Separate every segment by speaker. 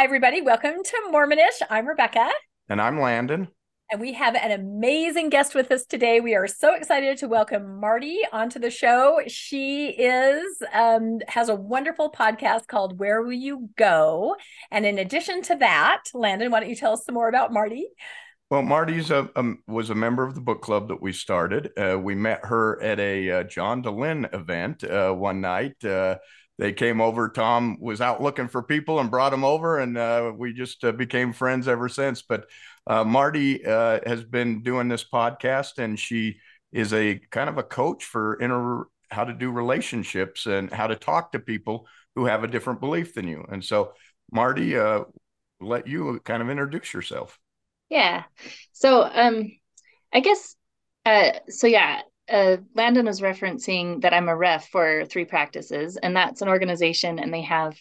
Speaker 1: Hi, everybody. Welcome to Mormonish. I'm Rebecca.
Speaker 2: And I'm Landon.
Speaker 1: And we have an amazing guest with us today. We are so excited to welcome Marti onto the show. She is um, has a wonderful podcast called Where Will You Go? And in addition to that, Landon, why don't you tell us some more about Marti?
Speaker 2: Well, Marti's a, um, was a member of the book club that we started. Uh, we met her at a uh, John Dehlin event uh, one night. They came over. Tom was out looking for people and brought them over, and uh, we just uh, became friends ever since. But uh, Marti uh, has been doing this podcast, and she is a kind of a coach for how to do relationships and how to talk to people who have a different belief than you. And so, Marti, uh, let you kind of introduce yourself.
Speaker 3: Yeah. So, um, I guess, uh, so yeah, uh, Landon was referencing that I'm a ref for three practices, and that's an organization, and they have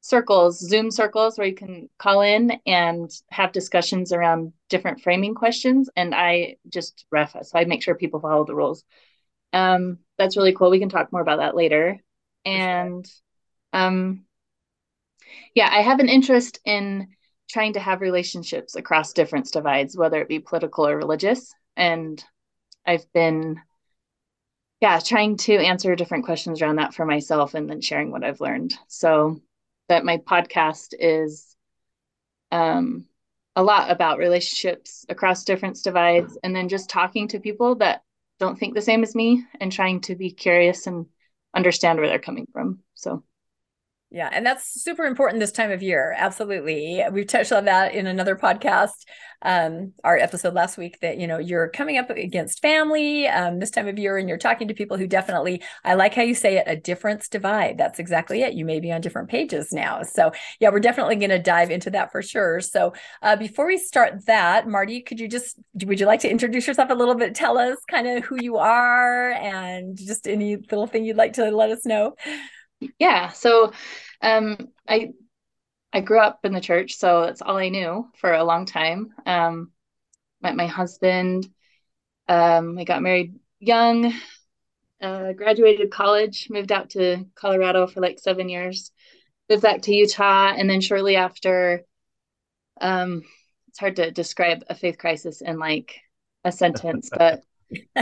Speaker 3: circles, Zoom circles, where you can call in and have discussions around different framing questions. And I just ref, so I make sure people follow the rules. Um, that's really cool. We can talk more about that later. And um, yeah, I have an interest in trying to have relationships across difference divides, whether it be political or religious. And I've been yeah trying to answer different questions around that for myself and then sharing what i've learned. So that my podcast is um, a lot about relationships across different divides and then just talking to people that don't think the same as me and trying to be curious and understand where they're coming from. So
Speaker 1: yeah, and that's super important this time of year. Absolutely. We've touched on that in another podcast, um, our episode last week that, you know, you're coming up against family um, this time of year and you're talking to people who definitely, I like how you say it, a difference divide. That's exactly it. You may be on different pages now. So, yeah, we're definitely going to dive into that for sure. So, uh, before we start that, Marti, could you just, would you like to introduce yourself a little bit? Tell us kind of who you are and just any little thing you'd like to let us know
Speaker 3: yeah so um i i grew up in the church so that's all i knew for a long time. Um met my husband um we got married young uh, graduated college moved out to colorado for like seven years moved back to utah and then shortly after um it's hard to describe a faith crisis in like a sentence but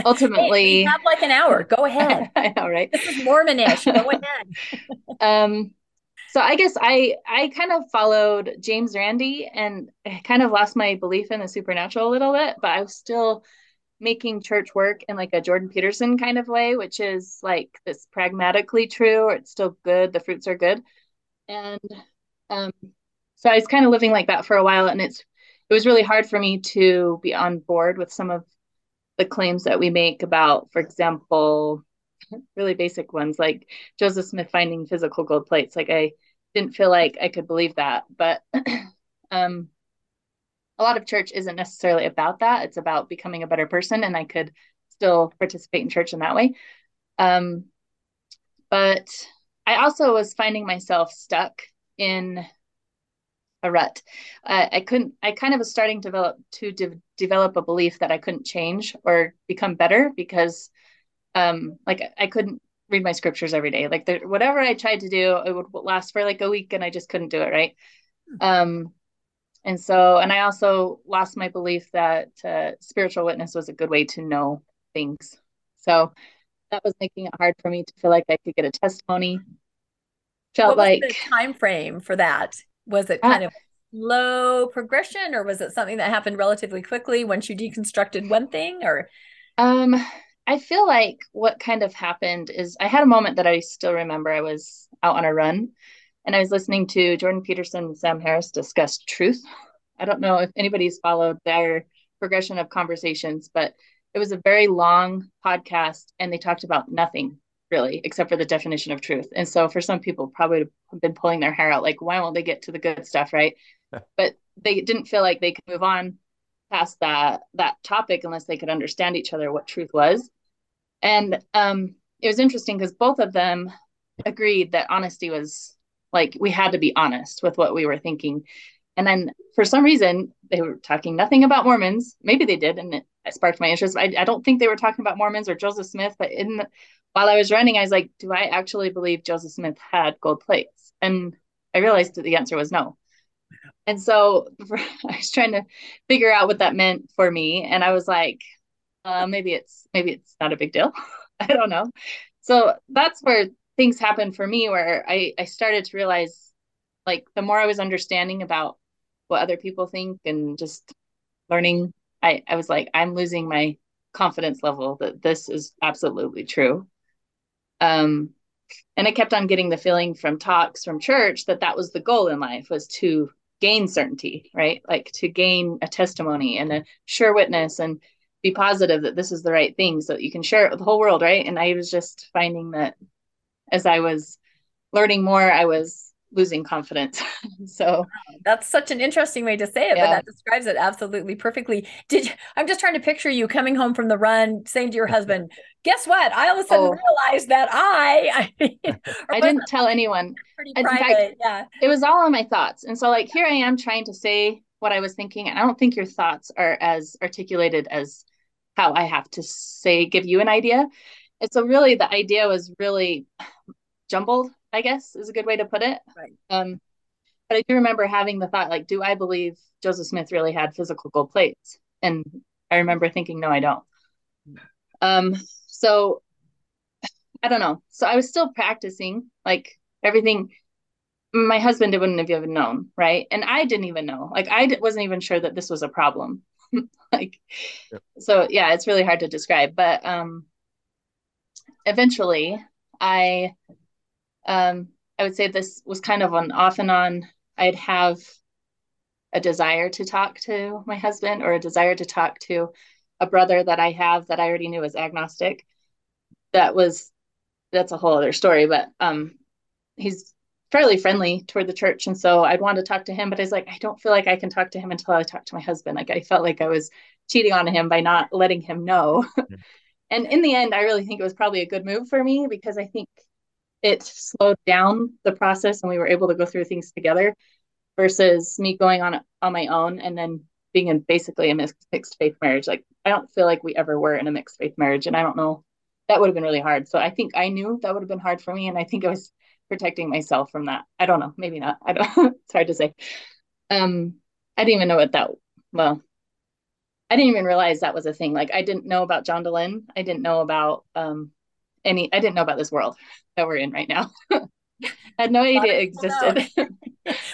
Speaker 3: ultimately
Speaker 1: hey, have like an hour. Go ahead.
Speaker 3: I know right?
Speaker 1: This is mormonish. Go ahead.
Speaker 3: Um so i guess i i kind of followed james randi and I kind of lost my belief in the supernatural a little bit but i was still making church work in like a jordan peterson kind of way which is like this pragmatically true or it's still good the fruits are good. And um so i was kind of living like that for a while and it's it was really hard for me to be on board with some of the claims that we make about, for example, really basic ones like Joseph Smith finding physical gold plates. Like I didn't feel like I could believe that, but um, a lot of church isn't necessarily about that. It's about becoming a better person, and I could still participate in church in that way. Um, but I also was finding myself stuck in a rut. Uh, I couldn't. I kind of was starting to develop to de- develop a belief that I couldn't change or become better because, um, like I couldn't read my scriptures every day. Like there, whatever I tried to do, it would last for like a week, and I just couldn't do it. Right. Um, and so, and I also lost my belief that uh, spiritual witness was a good way to know things. So that was making it hard for me to feel like I could get a testimony.
Speaker 1: Felt like the time frame for that was it uh, kind of slow progression or was it something that happened relatively quickly once you deconstructed one thing or?
Speaker 3: Um i feel like what kind of happened is i had a moment that i still remember. I was out on a run and i was listening to jordan peterson and sam harris discuss truth. I don't know if anybody's followed their progression of conversations but it was a very long podcast and they talked about nothing really, except for the definition of truth. And so for some people, probably have been pulling their hair out, like, why won't they get to the good stuff, right? but they didn't feel like they could move on past that that topic unless they could understand each other what truth was. And um, it was interesting because both of them agreed that honesty was like we had to be honest with what we were thinking. And then for some reason, they were talking nothing about Mormons. Maybe they did, and it sparked my interest. I, I don't think they were talking about Mormons or Joseph Smith, but in the, while I was running, I was like, do I actually believe Joseph Smith had gold plates? And I realized that the answer was no. and so I was trying to figure out what that meant for me. And I was like, uh, maybe it's maybe it's not a big deal. I don't know. So that's where things happened for me where I, I started to realize like the more I was understanding about what other people think and just learning, I, I was like, I'm losing my confidence level that this is absolutely true. Um, and I kept on getting the feeling from talks from church that that was the goal in life was to gain certainty, right? Like to gain a testimony and a sure witness and be positive that this is the right thing so that you can share it with the whole world, right? And I was just finding that as I was learning more, I was losing confidence. so
Speaker 1: that's such an interesting way to say it, yeah. but that describes it absolutely perfectly. Did you, I'm just trying to picture you coming home from the run, saying to your husband, "Guess what? I all of a sudden oh. realized that I I,
Speaker 3: I didn't tell anyone.
Speaker 1: Pretty private, fact, yeah.
Speaker 3: It was all on my thoughts, and so like here I am trying to say what I was thinking, and I don't think your thoughts are as articulated as how I have to say give you an idea. And so really the idea was really jumbled I guess is a good way to put it.
Speaker 1: Right.
Speaker 3: Um, but I do remember having the thought, like, do I believe Joseph Smith really had physical gold plates? And I remember thinking, no, I don't. Um, so I don't know. So I was still practicing, like everything. My husband wouldn't have even known, right? And I didn't even know. Like I wasn't even sure that this was a problem. like, yep. so yeah, it's really hard to describe. But um, eventually, I um, I would say this was kind of an off and on. I'd have a desire to talk to my husband or a desire to talk to a brother that I have that I already knew was agnostic. That was that's a whole other story, but um, he's fairly friendly toward the church, and so I'd want to talk to him, but I was like, I don't feel like I can talk to him until I talk to my husband. Like I felt like I was cheating on him by not letting him know. and in the end, I really think it was probably a good move for me because I think it slowed down the process and we were able to go through things together versus me going on on my own and then being in basically a mixed, faith marriage. Like i don't feel like we ever were in a mixed faith marriage and i don't know that would have been really hard. So i think i knew that would have been hard for me and i think i was protecting myself from that. I don't know maybe not. I don't it's hard to say. Um i didn't even know what that well i didn't even realize that was a thing. Like i didn't know about john dehlin i didn't know about um any i didn't know about this world that we're in right now I had no idea it existed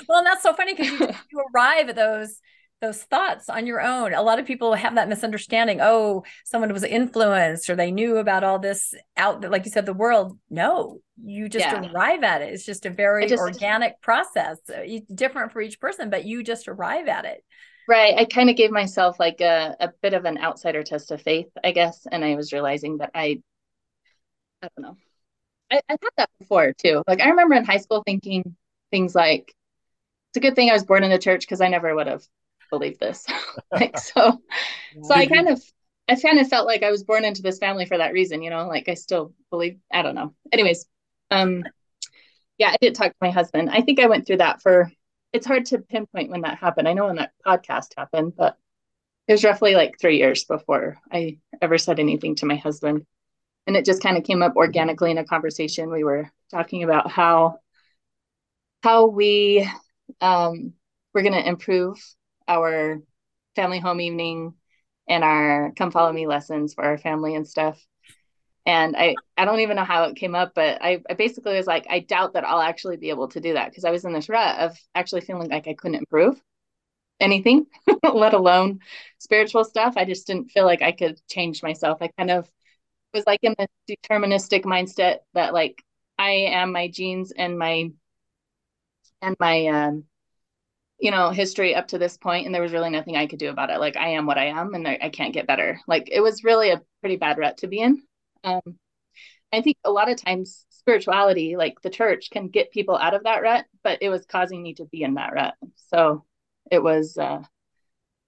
Speaker 1: well and that's so funny because you, you arrive at those those thoughts on your own. A lot of people have that misunderstanding. Oh, someone was influenced or they knew about all this out there, like you said, the world. No, you just yeah. arrive at it. It's just a very just, organic process, different for each person, but you just arrive at it.
Speaker 3: Right. I kind of gave myself like a, a bit of an outsider test of faith, I guess. And I was realizing that I I don't know. I, I've had that before too. Like I remember in high school thinking things like, it's a good thing I was born in a church because I never would have believed this. like so so I kind of I kind of felt like I was born into this family for that reason, you know, like I still believe I don't know. Anyways, um yeah, I did talk to my husband. I think I went through that for it's hard to pinpoint when that happened. I know when that podcast happened, but it was roughly like three years before I ever said anything to my husband and it just kind of came up organically in a conversation. We were talking about how how we um, we're going to improve our family home evening and our come follow me lessons for our family and stuff. And i i don't even know how it came up but i, I basically was like i doubt that i'll actually be able to do that because i was in this rut of actually feeling like i couldn't improve anything let alone spiritual stuff. I just didn't feel like i could change myself. I kind of was like in the deterministic mindset that like I am my genes and my and my um you know history up to this point and there was really nothing I could do about it. Like I am what I am and I, I can't get better. Like it was really a pretty bad rut to be in. Um I think a lot of times spirituality like the church can get people out of that rut but it was causing me to be in that rut. So it was uh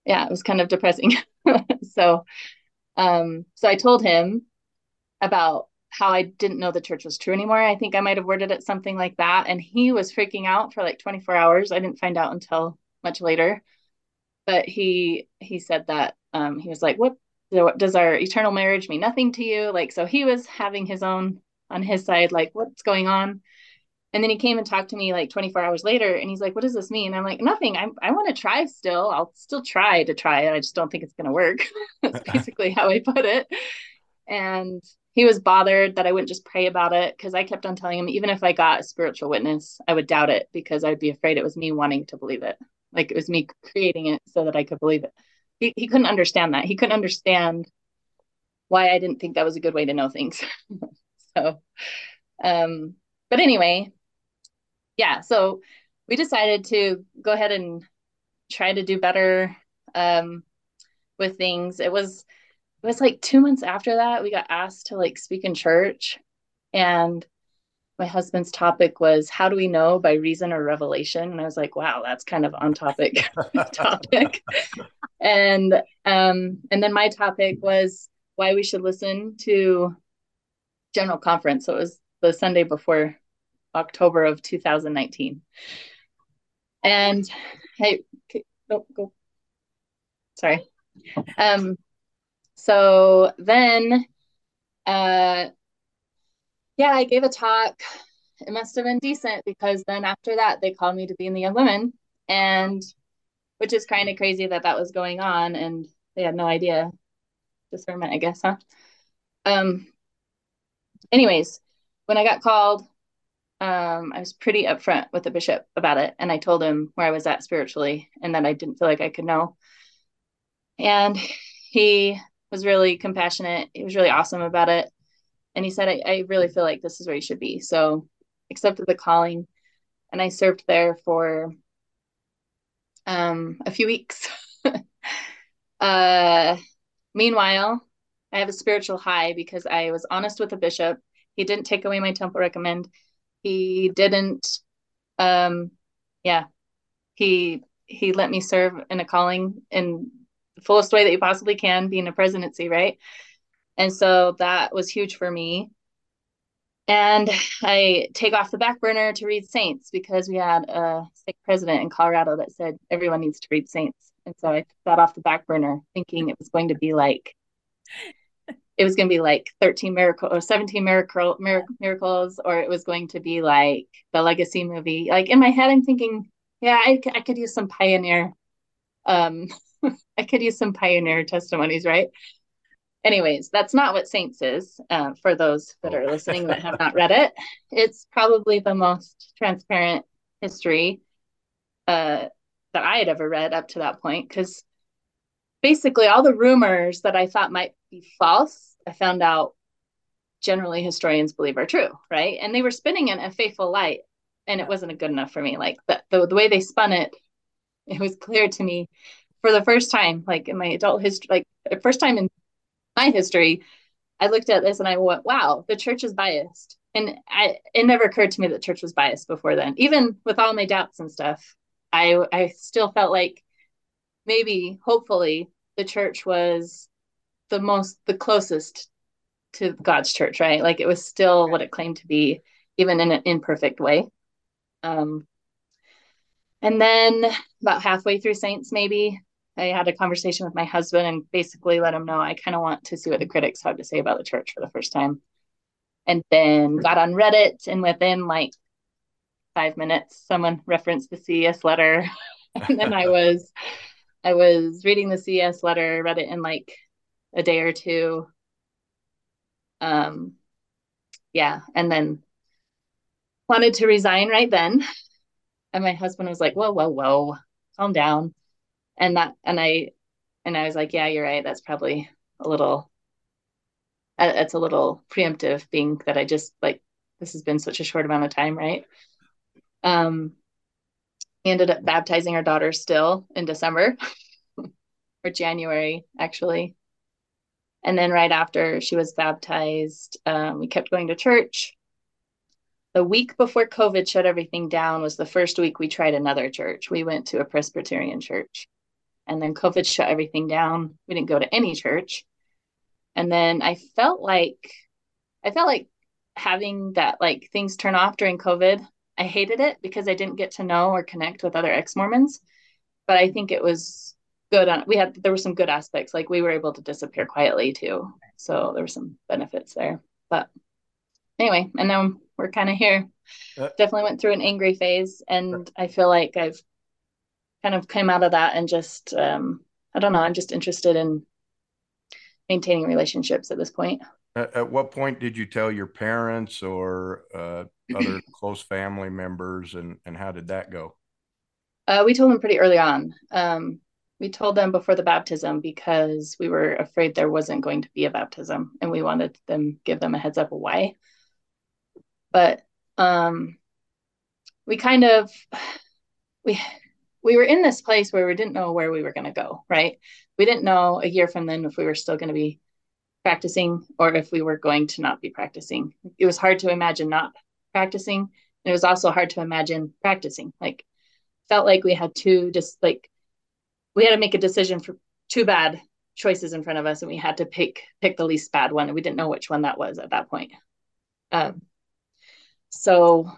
Speaker 3: yeah it was kind of depressing. So um so I told him about how I didn't know the church was true anymore. I think I might have worded it something like that. And he was freaking out for like 24 hours. I didn't find out until much later. But he he said that um, he was like, "What does our eternal marriage mean? Nothing to you?" Like, so he was having his own on his side, like, "What's going on?" And then he came and talked to me like 24 hours later and he's like, what does this mean? I'm like, nothing. I'm, I want to try still. I'll still try to try it. I just don't think it's going to work. That's basically how I put it. And he was bothered that I wouldn't just pray about it because I kept on telling him, even if I got a spiritual witness, I would doubt it because I'd be afraid it was me wanting to believe it. Like it was me creating it so that I could believe it. He, he couldn't understand that. He couldn't understand why I didn't think that was a good way to know things. so, um, but anyway, yeah, so we decided to go ahead and try to do better um, with things. It was it was like two months after that we got asked to like speak in church, and my husband's topic was how do we know by reason or revelation and i was like wow that's kind of on topic topic and um and then my topic was why we should listen to general conference so it was the sunday before October of 2019. And I oh, go. Sorry. Um, so then, uh, yeah, I gave a talk. It must have been decent because then after that, they called me to be in the Young Women, and which is kind of crazy that that was going on, and they had no idea discernment, I guess, huh? Um. Anyways, when I got called, um, I was pretty upfront with the bishop about it. And I told him where I was at spiritually and that I didn't feel like I could know. And he was really compassionate. He was really awesome about it. And he said, I, I really feel like this is where you should be. So accepted the calling and I served there for um, a few weeks. uh, meanwhile, I have a spiritual high because I was honest with the bishop. He didn't take away my temple recommend he didn't um yeah he he let me serve in a calling in the fullest way that you possibly can being a presidency right? And so that was huge for me. And i take off the back burner to read saints because we had a stake president in colorado that said everyone needs to read saints. And so i took that off the back burner thinking it was going to be like it was going to be like 13 miracle or 17 miracle, miracle miracles or it was going to be like the legacy movie. Like in my head i'm thinking yeah i, I could use some pioneer um i could use some pioneer testimonies right anyways that's not what saints is uh, for those that are listening that have not read it it's probably the most transparent history uh, that i had ever read up to that point because basically all the rumors that i thought might be false, I found out generally historians believe are true, right? And they were spinning in a faithful light, and it wasn't good enough for me. Like the, the, the way they spun it, it was clear to me for the first time, like in my adult history, like the first time in my history, I looked at this and I went, wow, the church is biased. And I, it never occurred to me that church was biased before then. Even with all my doubts and stuff, I, I still felt like maybe, hopefully, the church was the most the closest to God's church, right? Like it was still what it claimed to be, even in an imperfect way. Um, and then about halfway through Saints, maybe I had a conversation with my husband and basically let him know I kind of want to see what the critics have to say about the church for the first time. And then got on Reddit, and within like five minutes, someone referenced the CES letter, and then I was I was reading the CES letter, read it in like a day or two. Um, yeah, and then wanted to resign right then. And my husband was like, "Whoa, whoa, whoa, calm down." And that, and I, and I was like, "Yeah, you're right. That's probably a little. Uh, it's a little preemptive, being that I just like this has been such a short amount of time, right?" Um, ended up baptizing our daughter still in December or January, actually. And then right after she was baptized, um, we kept going to church. The week before COVID shut everything down was the first week we tried another church. We went to a Presbyterian church. And then COVID shut everything down. We didn't go to any church. And then I felt like I felt like having that like things turn off during COVID. I hated it because I didn't get to know or connect with other ex-Mormons. But I think it was good on we had there were some good aspects like we were able to disappear quietly too so there were some benefits there but anyway, and now we're kind of here. Uh, Definitely went through an angry phase, and I feel like I've kind of came out of that and just um, I don't know. I'm just interested in maintaining relationships at this point.
Speaker 2: At, at what point did you tell your parents or uh, other close family members, and and how did that go?
Speaker 3: Uh, we told them pretty early on. Um, we told them before the baptism because we were afraid there wasn't going to be a baptism, and we wanted them give them a heads up of why. But um, we kind of we we were in this place where we didn't know where we were going to go. Right? We didn't know a year from then if we were still going to be practicing or if we were going to not be practicing. It was hard to imagine not practicing. And it was also hard to imagine practicing. Like felt like we had two just like we had to make a decision for two bad choices in front of us and we had to pick pick the least bad one and we didn't know which one that was at that point um, so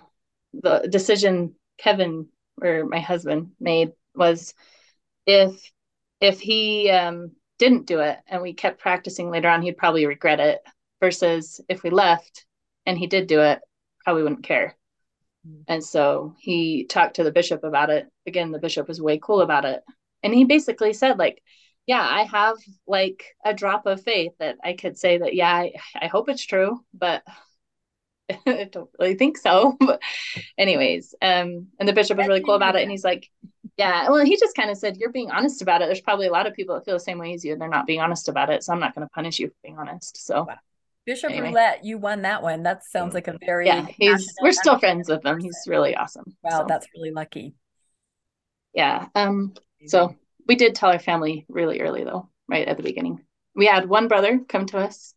Speaker 3: the decision kevin or my husband made was if if he um, didn't do it and we kept practicing later on he'd probably regret it versus if we left and he did do it probably wouldn't care. Mm-hmm. and so he talked to the bishop about it. Again the bishop was way cool about it. And he basically said like yeah i have like a drop of faith that i could say that yeah i, I hope it's true but i don't really think so but anyways um and the bishop was really cool about it and he's like yeah well he just kind of said you're being honest about it there's probably a lot of people that feel the same way as you and they're not being honest about it so i'm not going to punish you for being honest so wow.
Speaker 1: Bishop anyway. Roulette, you won that one. That sounds like a very
Speaker 3: yeah. He's we're still friends with him. He's really awesome.
Speaker 1: Wow, so. that's really lucky.
Speaker 3: Yeah. Um. So we did tell our family really early though, right at the beginning. We had one brother come to us.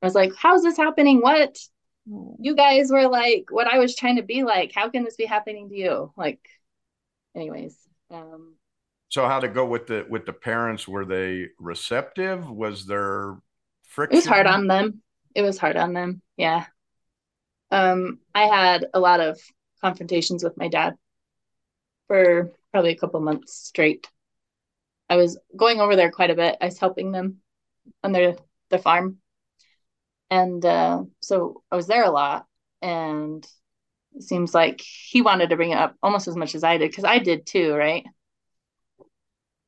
Speaker 3: I was like, "How's this happening? What? You guys were like what I was trying to be like. How can this be happening to you?" Like, anyways. Um,
Speaker 2: so how to go with the with the parents? Were they receptive? Was there friction?
Speaker 3: It was hard on them. It was hard on them. Yeah. Um, I had a lot of confrontations with my dad for probably a couple months straight. I was going over there quite a bit. I was helping them on their the farm, and uh, so I was there a lot. And it seems like he wanted to bring it up almost as much as I did because I did too, right?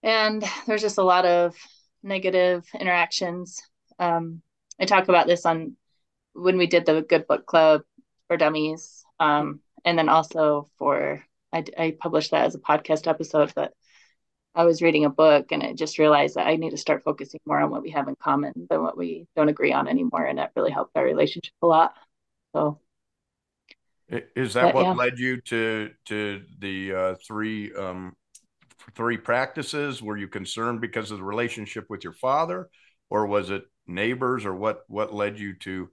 Speaker 3: And there's just a lot of negative interactions. Um, I talk about this on when we did the Good Book Club for Dummies, um, and then also for I, I published that as a podcast episode. But I was reading a book and I just realized that I need to start focusing more on what we have in common than what we don't agree on anymore. And that really helped our relationship a lot. So
Speaker 2: is that but, what yeah. led you to to the uh, three um, three practices? Were you concerned because of the relationship with your father, or was it neighbors, or what? What led you to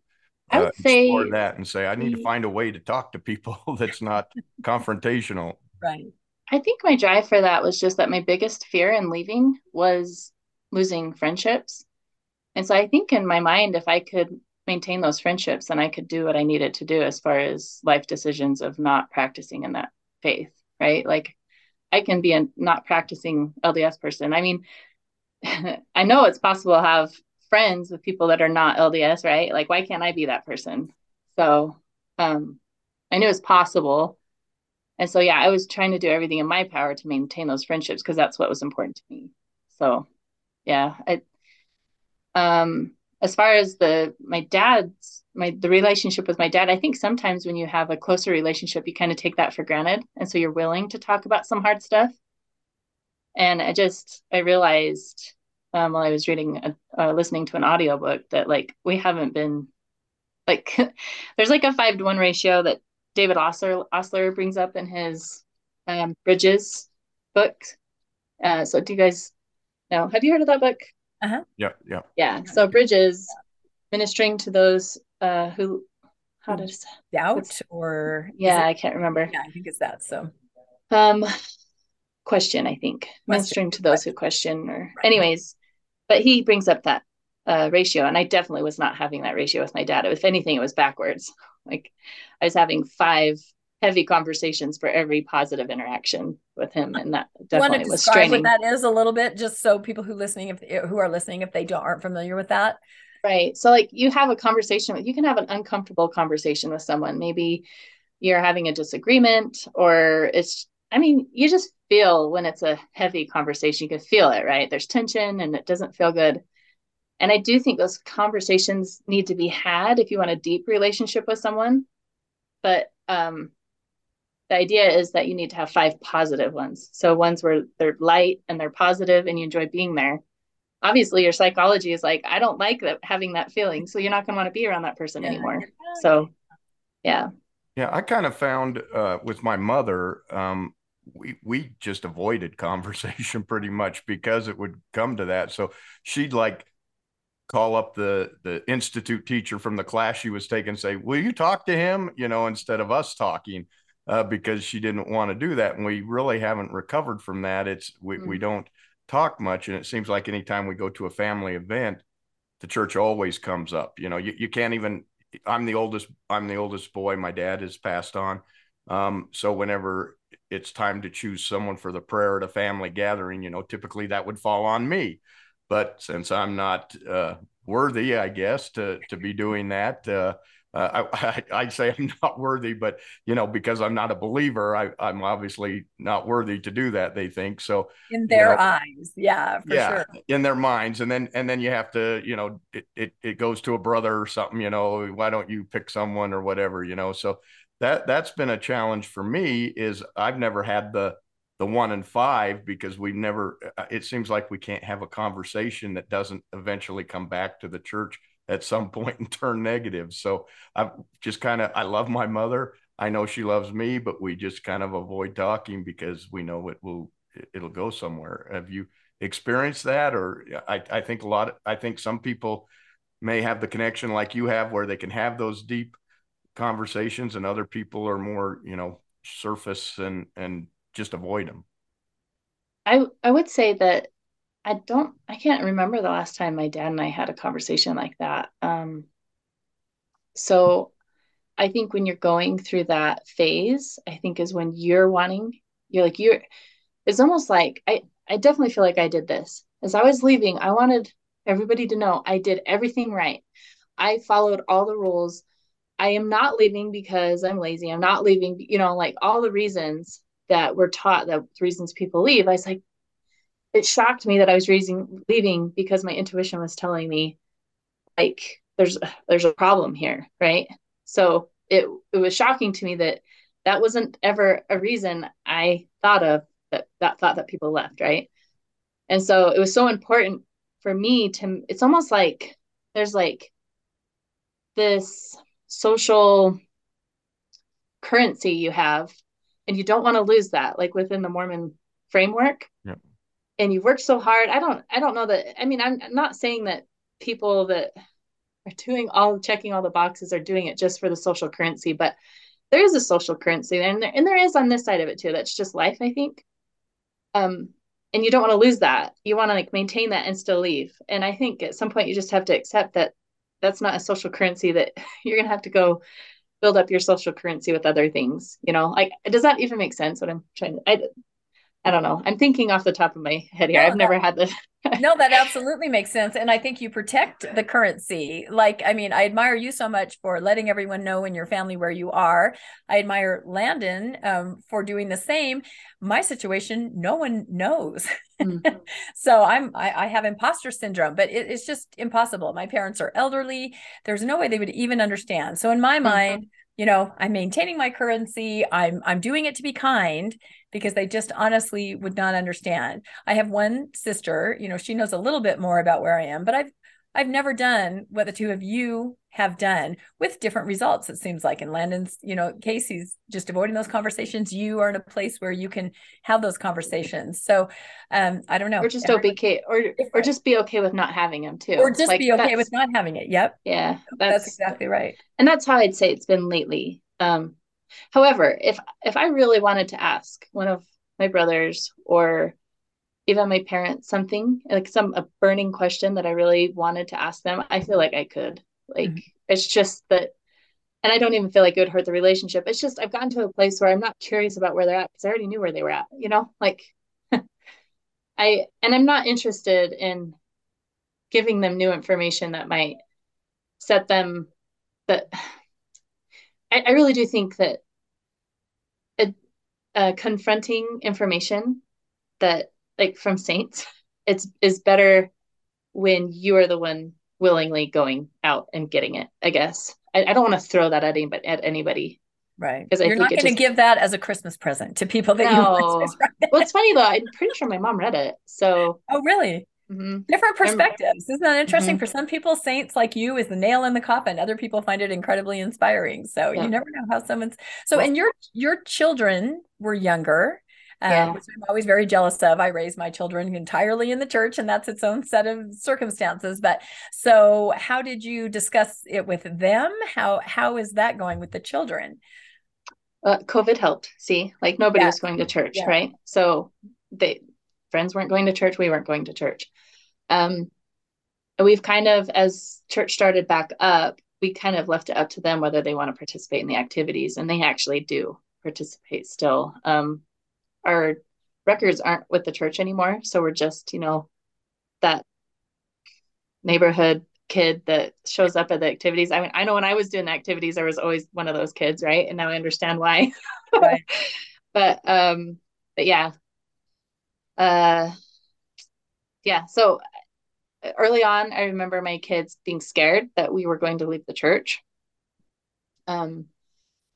Speaker 2: uh, I would say that and say I need to find a way to talk to people that's not confrontational?
Speaker 1: Right.
Speaker 3: I think my drive for that was just that my biggest fear in leaving was losing friendships. And so I think in my mind, if I could maintain those friendships, then I could do what I needed to do as far as life decisions of not practicing in that faith, right? Like I can be a not practicing LDS person. I mean, I know it's possible to have friends with people that are not LDS, right? Like, why can't I be that person? So um, I knew it's possible and so yeah i was trying to do everything in my power to maintain those friendships because that's what was important to me. So yeah i um as far as the my dad's my the relationship with my dad i think sometimes when you have a closer relationship you kind of take that for granted. And so you're willing to talk about some hard stuff. And i just i realized um, while i was reading a, uh, listening to an audiobook that like we haven't been like there's like a five to one ratio that David Ostler, Ostler brings up in his um, Bridges book. Uh, so do you guys know? Have you heard of that book?
Speaker 2: Uh-huh. Yeah, yeah.
Speaker 3: Yeah. So Bridges ministering to those uh, who how does
Speaker 1: doubt or
Speaker 3: yeah, it, I can't remember.
Speaker 1: Yeah, I think it's that. So
Speaker 3: um question, I think. Question. Ministering to those who question or right. anyways, but he brings up that uh, ratio and I definitely was not having that ratio with my dad. If anything, it was backwards. Like I was having five heavy conversations for every positive interaction with him, and that definitely was straining.
Speaker 1: What that is a little bit, just so people who listening, if who are listening, if they don't aren't familiar with that.
Speaker 3: Right. So like you have a conversation with you can have an uncomfortable conversation with someone. Maybe you're having a disagreement or it's I mean, you just feel when it's a heavy conversation, you can feel it, right? There's tension and it doesn't feel good. And I do think those conversations need to be had if you want a deep relationship with someone. But um the idea is that you need to have five positive ones. So ones where they're light and they're positive and you enjoy being there obviously your psychology is like i don't like that having that feeling so you're not going to want to be around that person yeah. anymore so yeah
Speaker 2: yeah i kind of found uh, with my mother um, we we just avoided conversation pretty much because it would come to that so she'd like call up the the institute teacher from the class she was taking say will you talk to him you know instead of us talking uh, because she didn't want to do that and we really haven't recovered from that it's we, mm-hmm. we don't talk much. And it seems like anytime we go to a family event, the church always comes up. You know, you, you can't even, I'm the oldest, I'm the oldest boy. My dad has passed on. Um, so whenever it's time to choose someone for the prayer at a family gathering, you know, typically that would fall on me. But since I'm not uh, worthy, I guess, to to be doing that, uh, uh, I, I, say I'm not worthy, but you know, because I'm not a believer, I, am obviously not worthy to do that. They think so
Speaker 1: in their you know, eyes, yeah, yeah, sure.
Speaker 2: in their minds, and then and then you have to, you know, it, it it goes to a brother or something, you know, why don't you pick someone or whatever, you know? So that that's been a challenge for me. Is I've never had the the one and five because we never. Uh, it seems like we can't have a conversation that doesn't eventually come back to the church at some point and turn negative. So I just kind of I love my mother. I know she loves me, but we just kind of avoid talking because we know it will it'll go somewhere. Have you experienced that? Or I, I think a lot of, I think some people may have the connection like you have where they can have those deep conversations and other people are more, you know, surface and and just avoid them.
Speaker 3: I I would say that I don't, I can't remember the last time my dad and I had a conversation like that. Um, so I think when you're going through that phase, I think is when you're wanting, you're like, you're, it's almost like I, I definitely feel like I did this. As I was leaving, I wanted everybody to know I did everything right. I followed all the rules. I am not leaving because I'm lazy. I'm not leaving, you know, like all the reasons that we're taught that reasons people leave. I was like, it shocked me that I was raising leaving because my intuition was telling me like there's there's a problem here, right? So it it was shocking to me that that wasn't ever a reason I thought of that that thought that people left, right? And so it was so important for me to it's almost like there's like this social currency you have and you don't want to lose that like within the Mormon framework.
Speaker 2: Yep.
Speaker 3: And you've worked so hard. I don't i don't know that i mean i'm not saying that people that are doing all checking all the boxes are doing it just for the social currency but there is a social currency and there, and there is on this side of it too that's just life i think. Um and you don't want to lose that. You want to like maintain that and still leave. And i think at some point you just have to accept that that's not a social currency that you're going to have to go build up your social currency with other things you know like does that even make sense what i'm trying to I, I don't know. I'm thinking off the top of my head here. No, I've never had this.
Speaker 1: no, that absolutely makes sense. And I think you protect the currency. Like, I mean, I admire you so much for letting everyone know in your family where you are. I admire Landon um, for doing the same. My situation, no one knows. Mm-hmm. so I'm, I, I, have imposter syndrome, but it, it's just impossible. My parents are elderly. There's no way they would even understand. So in my mm-hmm. mind, you know, I'm maintaining my currency. I'm, I'm doing it to be kind because they just honestly would not understand. I have one sister, you know, she knows a little bit more about where I am, but I've I've never done what the two of you have done with different results. It seems like in Landon's, you know, Casey's just avoiding those conversations. You are in a place where you can have those conversations. So, um, I don't know.
Speaker 3: Or just Everybody, okay, or different. or just be okay with not having them too.
Speaker 1: Or just like, be okay with not having it. Yep.
Speaker 3: Yeah,
Speaker 1: that's, that's exactly right.
Speaker 3: And that's how I'd say it's been lately. Um, However, if if I really wanted to ask one of my brothers or even my parents something like some a burning question that I really wanted to ask them, I feel like I could. Like mm-hmm. it's just that and I don't even feel like it would hurt the relationship. It's just I've gotten to a place where I'm not curious about where they're at because I already knew where they were at, you know? Like I and I'm not interested in giving them new information that might set them that I, I really do think that uh, confronting information that like from saints it's is better when you are the one willingly going out and getting it i guess i, I don't want to throw that at anybody at anybody
Speaker 1: right because you're not going to give that as a christmas present to people that no. you
Speaker 3: well it's funny though i'm pretty sure my mom read it so
Speaker 1: oh really Mm-hmm. Different perspectives. Isn't that interesting? Mm-hmm. For some people, saints like you is the nail in the coffin. Other people find it incredibly inspiring. So yeah. you never know how someone's. So, well, and your your children were younger, um, yeah. which I'm always very jealous of. I raised my children entirely in the church, and that's its own set of circumstances. But so, how did you discuss it with them? How how is that going with the children?
Speaker 3: Uh, COVID helped. See, like nobody yeah. was going to church, yeah. right? So they friends weren't going to church we weren't going to church um, we've kind of as church started back up we kind of left it up to them whether they want to participate in the activities and they actually do participate still um, our records aren't with the church anymore. So we're just you know that neighborhood kid that shows up at the activities. I mean i know when i was doing the activities i was always one of those kids right? And now i understand why. Right. but um but yeah. Uh yeah so early on i remember my kids being scared that we were going to leave the church. Um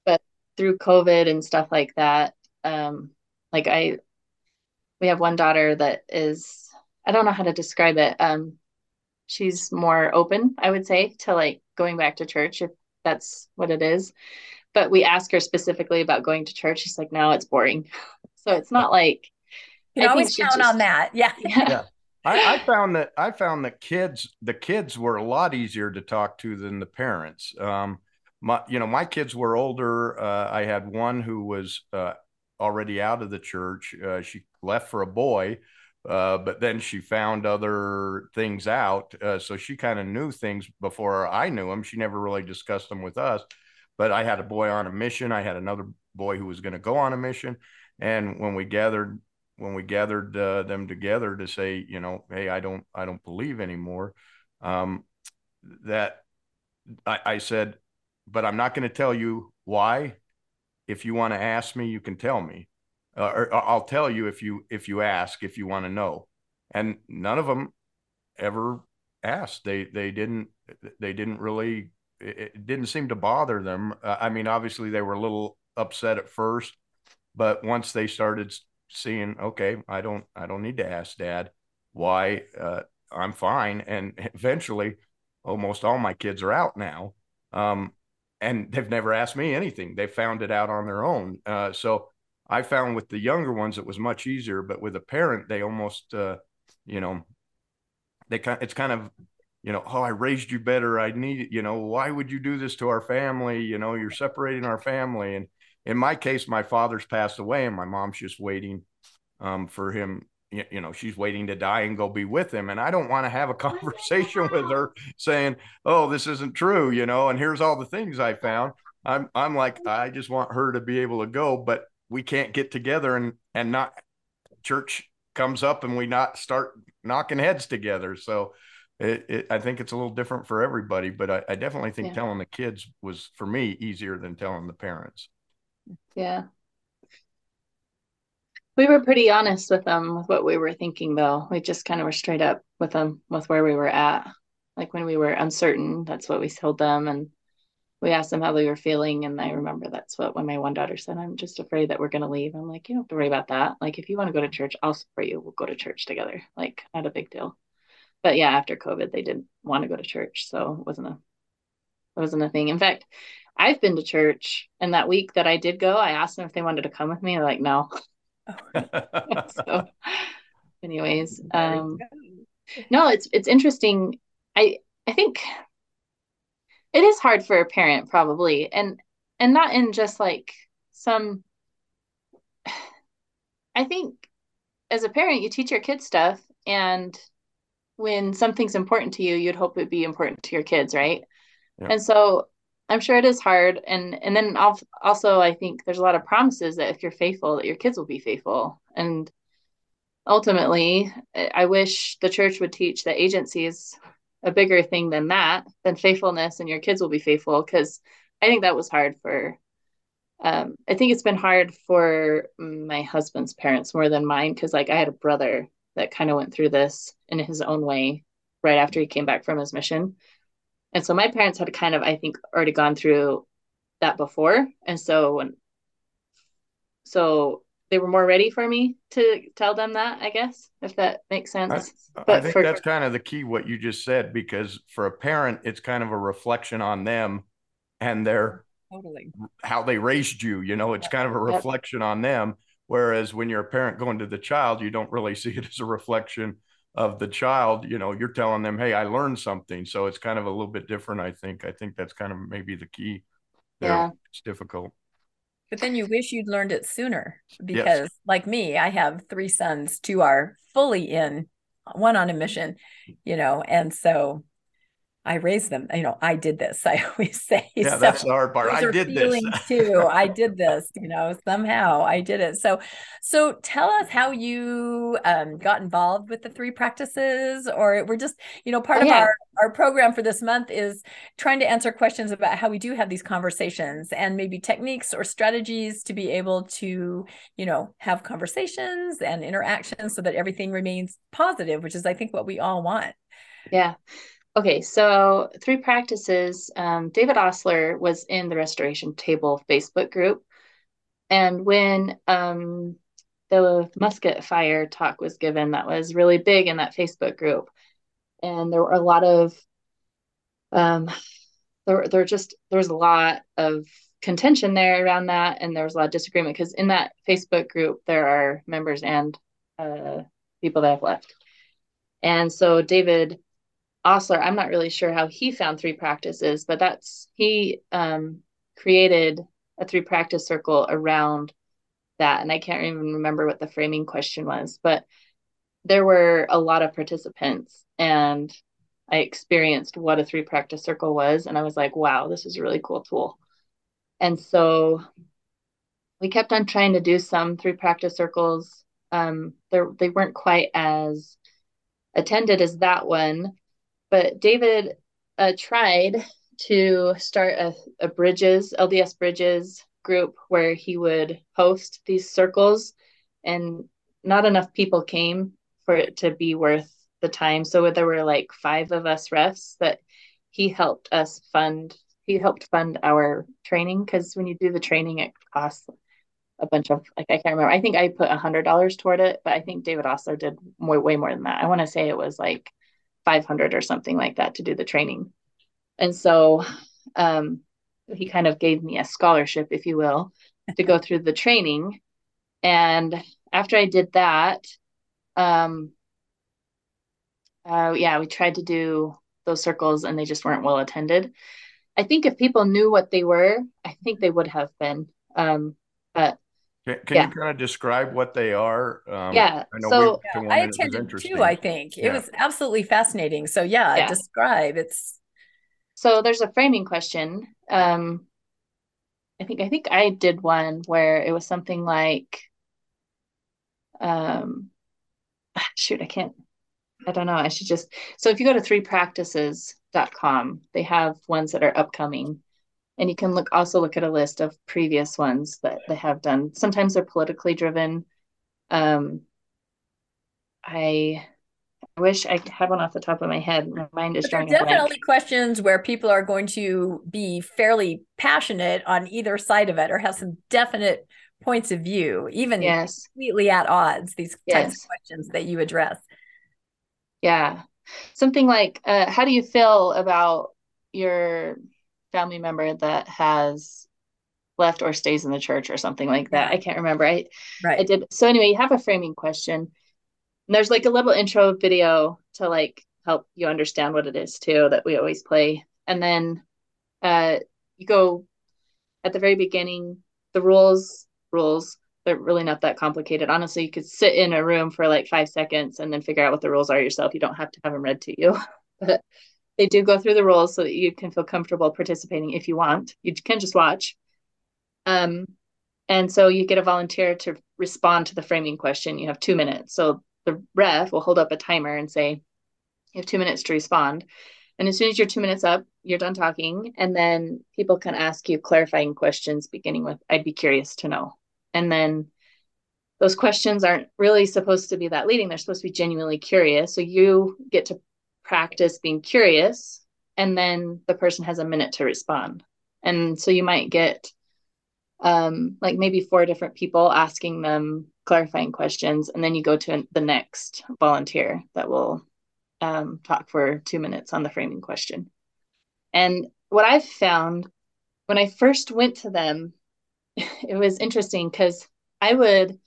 Speaker 3: but through covid and stuff like that um like i we have one daughter that is i don't know how to describe it um she's more open i would say to like going back to church if that's what it is but we ask her specifically about going to church she's like no it's boring so it's not like
Speaker 1: you can always count just, on that. Yeah.
Speaker 2: Yeah. I, I, found that I found that kids, the kids were a lot easier to talk to than the parents. Um, my, you know, my kids were older. Uh, I had one who was uh, already out of the church. Uh, she left for a boy, uh, but then she found other things out. Uh, so she kind of knew things before I knew them. She never really discussed them with us. But I had a boy on a mission. I had another boy who was going to go on a mission. And when we gathered when we gathered uh, them together to say, you know, hey, I don't, I don't believe anymore. Um, that I, I said, but I'm not going to tell you why. If you want to ask me, you can tell me, uh, or I'll tell you if you if you ask if you want to know. And none of them ever asked. They they didn't they didn't really it didn't seem to bother them. Uh, I mean, obviously they were a little upset at first, but once they started seeing, okay, I don't, I don't need to ask dad why uh, I'm fine. And eventually, almost all my kids are out now. Um, and they've never asked me anything. They found it out on their own. Uh, so I found with the younger ones, it was much easier, but with a parent, they almost, uh, you know, they kind, it's kind of, you know, oh, I raised you better. I need, you know, why would you do this to our family? You know, you're separating our family. And in my case, my father's passed away, and my mom's just waiting um, for him. You, know, she's waiting to die and go be with him, and I don't want to have a conversation with her saying, "Oh, this isn't true," you know. And here's all the things I found. I'm I'm like, I just want her to be able to go, but we can't get together and and not church comes up and we not start knocking heads together. So it, it, I think it's a little different for everybody, but I, I definitely think yeah. telling the kids was for me easier than telling the parents.
Speaker 3: Yeah. We were pretty honest with them with what we were thinking, though. We just kind of were straight up with them with where we were at. Like when we were uncertain, that's what we told them. And we asked them how they were feeling. And I remember that's what when my one daughter said, I'm just afraid that we're going to leave. I'm like, you don't have to worry about that. Like, if you want to go to church, I'll support you. We'll go to church together. Like, not a big deal. But yeah, after COVID, they didn't want to go to church. So it wasn't a, it wasn't a thing. In fact, I've been to church, and that week that I did go, I asked them if they wanted to come with me. They're like, no. so, anyways, um, no, it's it's interesting. I I think it is hard for a parent probably, and and not in just like some. I think as a parent, you teach your kids stuff, and when something's important to you, you'd hope it'd be important to your kids, right? Yeah. And so I'm sure it is hard. And and then also I think there's a lot of promises that if you're faithful, that your kids will be faithful. And ultimately, I wish the church would teach that agency is a bigger thing than that, than faithfulness, and your kids will be faithful. Because I think that was hard for. Um, I think it's been hard for my husband's parents more than mine because, like, I had a brother that kind of went through this in his own way right after he came back from his mission. And so my parents had kind of, I think, already gone through that before. And so when, so they were more ready for me to tell them that, I guess, if that makes sense.
Speaker 2: I, but I think for, that's kind of the key, what you just said, because for a parent, it's kind of a reflection on them and their totally how they raised you. You know, it's kind of a reflection yep. on them. Whereas when you're a parent going to the child, you don't really see it as a reflection of the child. You know, you're telling them, hey, I learned something. So it's kind of a little bit different, I think. I think that's kind of maybe the key there. Yeah. It's difficult.
Speaker 1: But then you wish you'd learned it sooner because, yes. like me, I have three sons. Two are fully in, one on a mission, you know, and so I raised them. You know, I did this. I always say,
Speaker 2: yeah, so that's the hard part. I did this
Speaker 1: too. I did this. You know, somehow I did it. So, so tell us how you um, got involved with the three practices, or we're just, you know, part oh, of yeah. our our program for this month is trying to answer questions about how we do have these conversations and maybe techniques or strategies to be able to, you know, have conversations and interactions so that everything remains positive, which is, I think, what we all want.
Speaker 3: Yeah. Okay, so three practices. Um, David Ostler was in the Restoration Table Facebook group. And when um, the musket fire talk was given, that was really big in that Facebook group. And there were a lot of, um, there, there just, there was a lot of contention there around that. And there was a lot of disagreement because in that Facebook group, there are members and uh, people that have left. And so David Ostler, I'm not really sure how he found three practices, but that's he um, created a three practice circle around that. And I can't even remember what the framing question was, but there were a lot of participants and I experienced what a three practice circle was. And I was like, wow, this is a really cool tool. And so we kept on trying to do some three practice circles. Um, they weren't quite as attended as that one, but David uh, tried to start a, a bridges, LDS bridges group where he would host these circles, and not enough people came for it to be worth the time. So there were like five of us refs that he helped us fund. He helped fund our training because when you do the training, it costs a bunch of like I can't remember. I think I put a hundred dollars toward it, but I think David also did more way more than that. I want to say it was like 500 or something like that to do the training. And so um, he kind of gave me a scholarship, if you will, to go through the training. And after I did that, um, uh, yeah, we tried to do those circles and they just weren't well attended. I think if people knew what they were, I think they would have been. Um, but
Speaker 2: can, can yeah. you kind of describe what they are?
Speaker 3: Um, yeah. I so
Speaker 1: yeah, I attended too, I think. Yeah. It was absolutely fascinating. So yeah, yeah, describe it's
Speaker 3: so there's a framing question. Um I think I think I did one where it was something like um shoot, I can't I don't know. I should just so if you go to threepractices.com, they have ones that are upcoming and you can look also look at a list of previous ones that they have done sometimes they're politically driven um i I wish I had one off the top of my head. My mind is drawing.
Speaker 1: definitely questions where people are going to be fairly passionate on either side of it, or have some definite points of view, even yes. completely at odds. These yes. types of questions that you address.
Speaker 3: Yeah, something like, uh, "How do you feel about your family member that has left or stays in the church or something like that. I can't remember. I right. I did so anyway, you have a framing question. And there's like a little intro video to like help you understand what it is too that we always play. And then uh you go at the very beginning, the rules, rules, they're really not that complicated. Honestly, you could sit in a room for like five seconds and then figure out what the rules are yourself. You don't have to have them read to you. but they do go through the rules so that you can feel comfortable participating if you want. You can just watch. Um, and so you get a volunteer to respond to the framing question. You have two minutes. So the ref will hold up a timer and say, you have two minutes to respond. And as soon as you're two minutes up, you're done talking. And then people can ask you clarifying questions, beginning with, I'd be curious to know. And then those questions aren't really supposed to be that leading. They're supposed to be genuinely curious. So you get to practice being curious, and then the person has a minute to respond. And so you might get um, like maybe four different people asking them clarifying questions, and then you go to the next volunteer that will um, talk for two minutes on the framing question. And what I've found when I first went to them, it was interesting because I would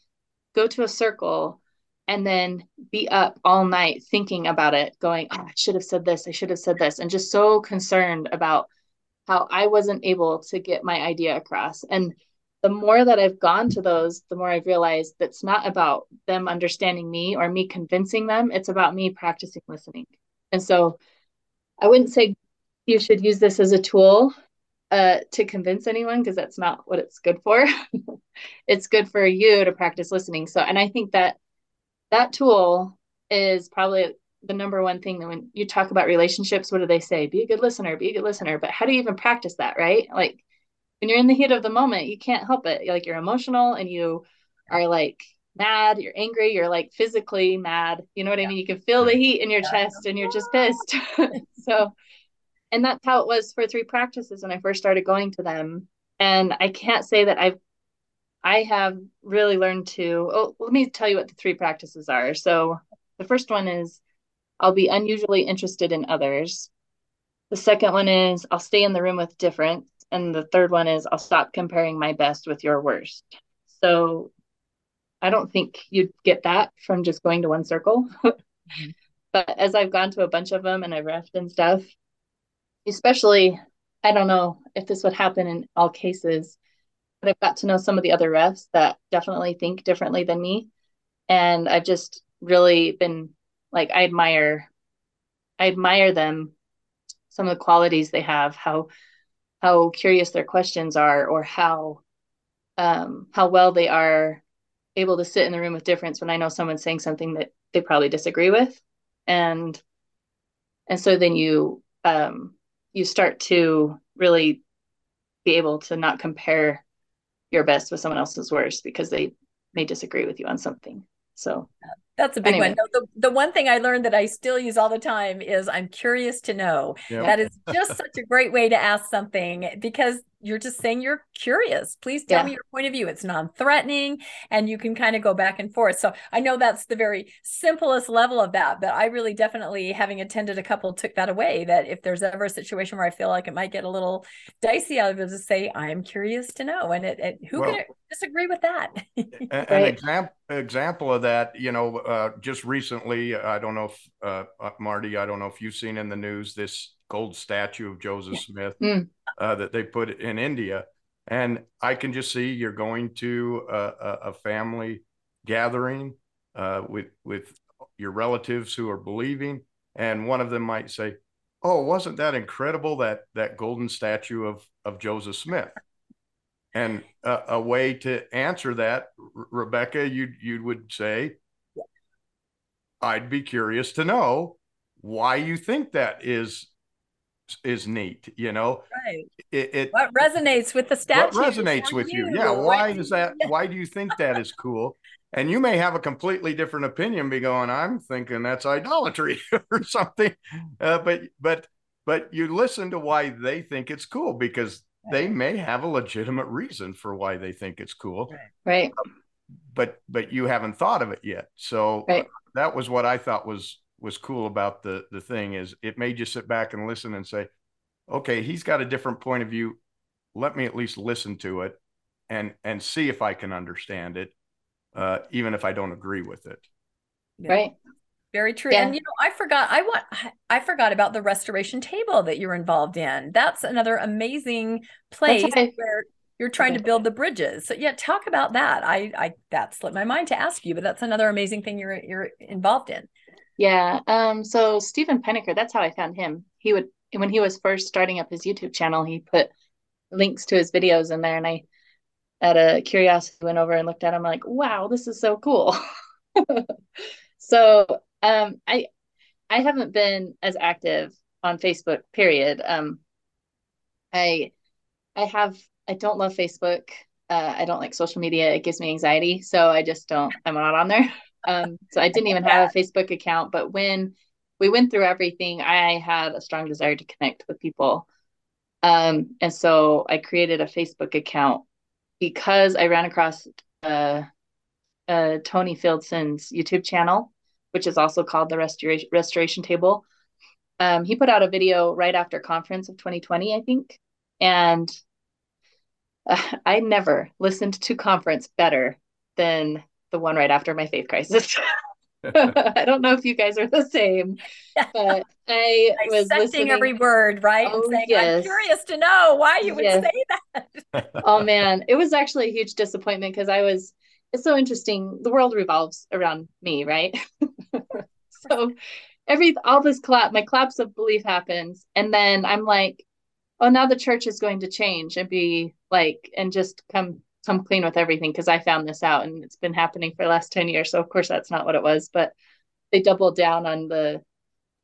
Speaker 3: go to a circle and then be up all night thinking about it, going, oh, I should have said this, I should have said this, and just so concerned about how I wasn't able to get my idea across. And the more that I've gone to those, the more I've realized that's not about them understanding me or me convincing them. It's about me practicing listening. And so I wouldn't say you should use this as a tool uh, to convince anyone because that's not what it's good for. it's good for you to practice listening. So, and I think that that tool is probably the number one thing that when you talk about relationships, what do they say? Be a good listener, be a good listener. But how do you even practice that, right? Like when you're in the heat of the moment, you can't help it. Like you're emotional and you are like mad, you're angry, you're like physically mad. You know what yeah. I mean? You can feel the heat in your yeah. chest and you're just pissed. so, and that's how it was for three practices when I first started going to them. And I can't say that I've I have really learned to oh let me tell you what the three practices are. So the first one is I'll be unusually interested in others. The second one is I'll stay in the room with difference and the third one is I'll stop comparing my best with your worst. So I don't think you'd get that from just going to one circle. But as I've gone to a bunch of them and I've refed and stuff, especially, I don't know if this would happen in all cases, but I've got to know some of the other refs that definitely think differently than me. And I've just really been like, I admire, I admire them, some of the qualities they have, how how curious their questions are or how um, how well they are able to sit in the room with difference when I know someone's saying something that they probably disagree with, and and so then you um, you start to really be able to not compare your best with someone else's worst because they may disagree with you on something. So
Speaker 1: that's a big anyway. one. No, the, the one thing I learned that I still use all the time is I'm curious to know. Yep. That is just such a great way to ask something because you're just saying you're curious. Please tell yeah. me your point of view. It's non-threatening and you can kind of go back and forth. So I know that's the very simplest level of that, but I really definitely having attended a couple took that away that if there's ever a situation where I feel like it might get a little dicey, I'll just say, I'm curious to know. And it, it who well, can disagree with that?
Speaker 2: an, an example example of that, you know, uh, just recently, I don't know if uh, uh, Marti, I don't know if you've seen in the news this gold statue of Joseph Smith mm. Uh, that they put in India. And I can just see you're going to a, a family gathering uh, with with your relatives who are believing, and one of them might say, "Oh, wasn't that incredible that that golden statue of of Joseph Smith?" And a, a way to answer that, Rebecca, you you would say, "I'd be curious to know why you think that is is neat you know?
Speaker 1: Right. It, it what resonates with the statue
Speaker 2: what resonates with you, you. yeah why is that why do you think that is cool? And you may have a completely different opinion be going i'm thinking that's idolatry or something. Uh, but but but you listen to why they think it's cool because they may have a legitimate reason for why they think it's cool.
Speaker 3: Right.
Speaker 2: But but you haven't thought of it yet. So right. that was what i thought was was cool about the the thing is it made you sit back and listen and say, okay, he's got a different point of view. Let me at least listen to it and and see if I can understand it, uh, even if I don't agree with it.
Speaker 3: Right.
Speaker 1: Very true. Yeah. And you know, I forgot I want I forgot about the restoration table that you're involved in. That's another amazing place okay. where you're trying okay. to build the bridges. So yeah, talk about that. I I that slipped my mind to ask you, but that's another amazing thing you're you're involved in.
Speaker 3: Yeah. Um, so Stephen Pynakker, that's how I found him. He would when he was first starting up his YouTube channel, he put links to his videos in there and I out of curiosity went over and looked at him like, wow, this is so cool. so um I I haven't been as active on Facebook. Period. Um, I I have I don't love Facebook. Uh, I don't like social media. It gives me anxiety, so I just don't. I'm not on there. Um, so I didn't even have a Facebook account. But when we went through everything, I had a strong desire to connect with people, um, and so I created a Facebook account because I ran across uh, uh, Tony Fieldson's YouTube channel, which is also called the Restoration Restoration Table. Um, he put out a video right after conference of 2020, I think, and uh, I never listened to conference better than the one right after my faith crisis. I don't know if you guys are the same, but I was listening
Speaker 1: every word, right?
Speaker 3: Oh,
Speaker 1: saying,
Speaker 3: yes.
Speaker 1: I'm curious to know why you would
Speaker 3: Yes.
Speaker 1: say that.
Speaker 3: oh man, it was actually a huge disappointment because I was. It's so interesting. The world revolves around me, right? so every all this collapse, my collapse of belief happens, and then I'm like, oh, now the church is going to change and be like, and just come come clean with everything because I found this out and it's been happening for the last ten years. So of course that's not what it was, but they doubled down on the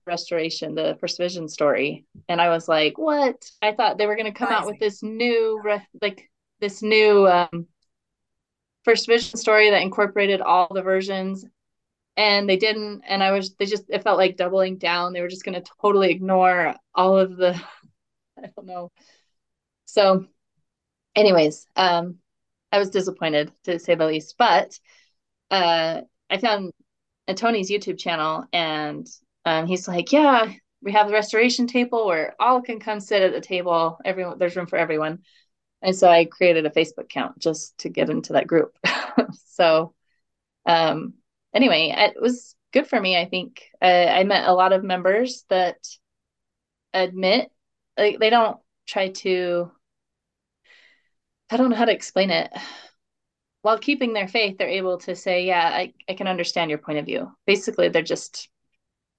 Speaker 3: restoration, the First Vision story, and I was like, what? I thought they were going to come out with this new, like this new um, First Vision story that incorporated all the versions. And they didn't and i was they just it felt like doubling down. They were just going to totally ignore all of the i don't know. So anyways um i was disappointed to say the least but uh i found tony's youtube channel and um he's like yeah we have the restoration table where all can come sit at the table everyone there's room for everyone and so i created a facebook account just to get into that group so um anyway, it was good for me. I think uh, I met a lot of members that admit like they don't try to. I don't know how to explain it. While keeping their faith, they're able to say, "Yeah, I, I can understand your point of view." Basically, they're just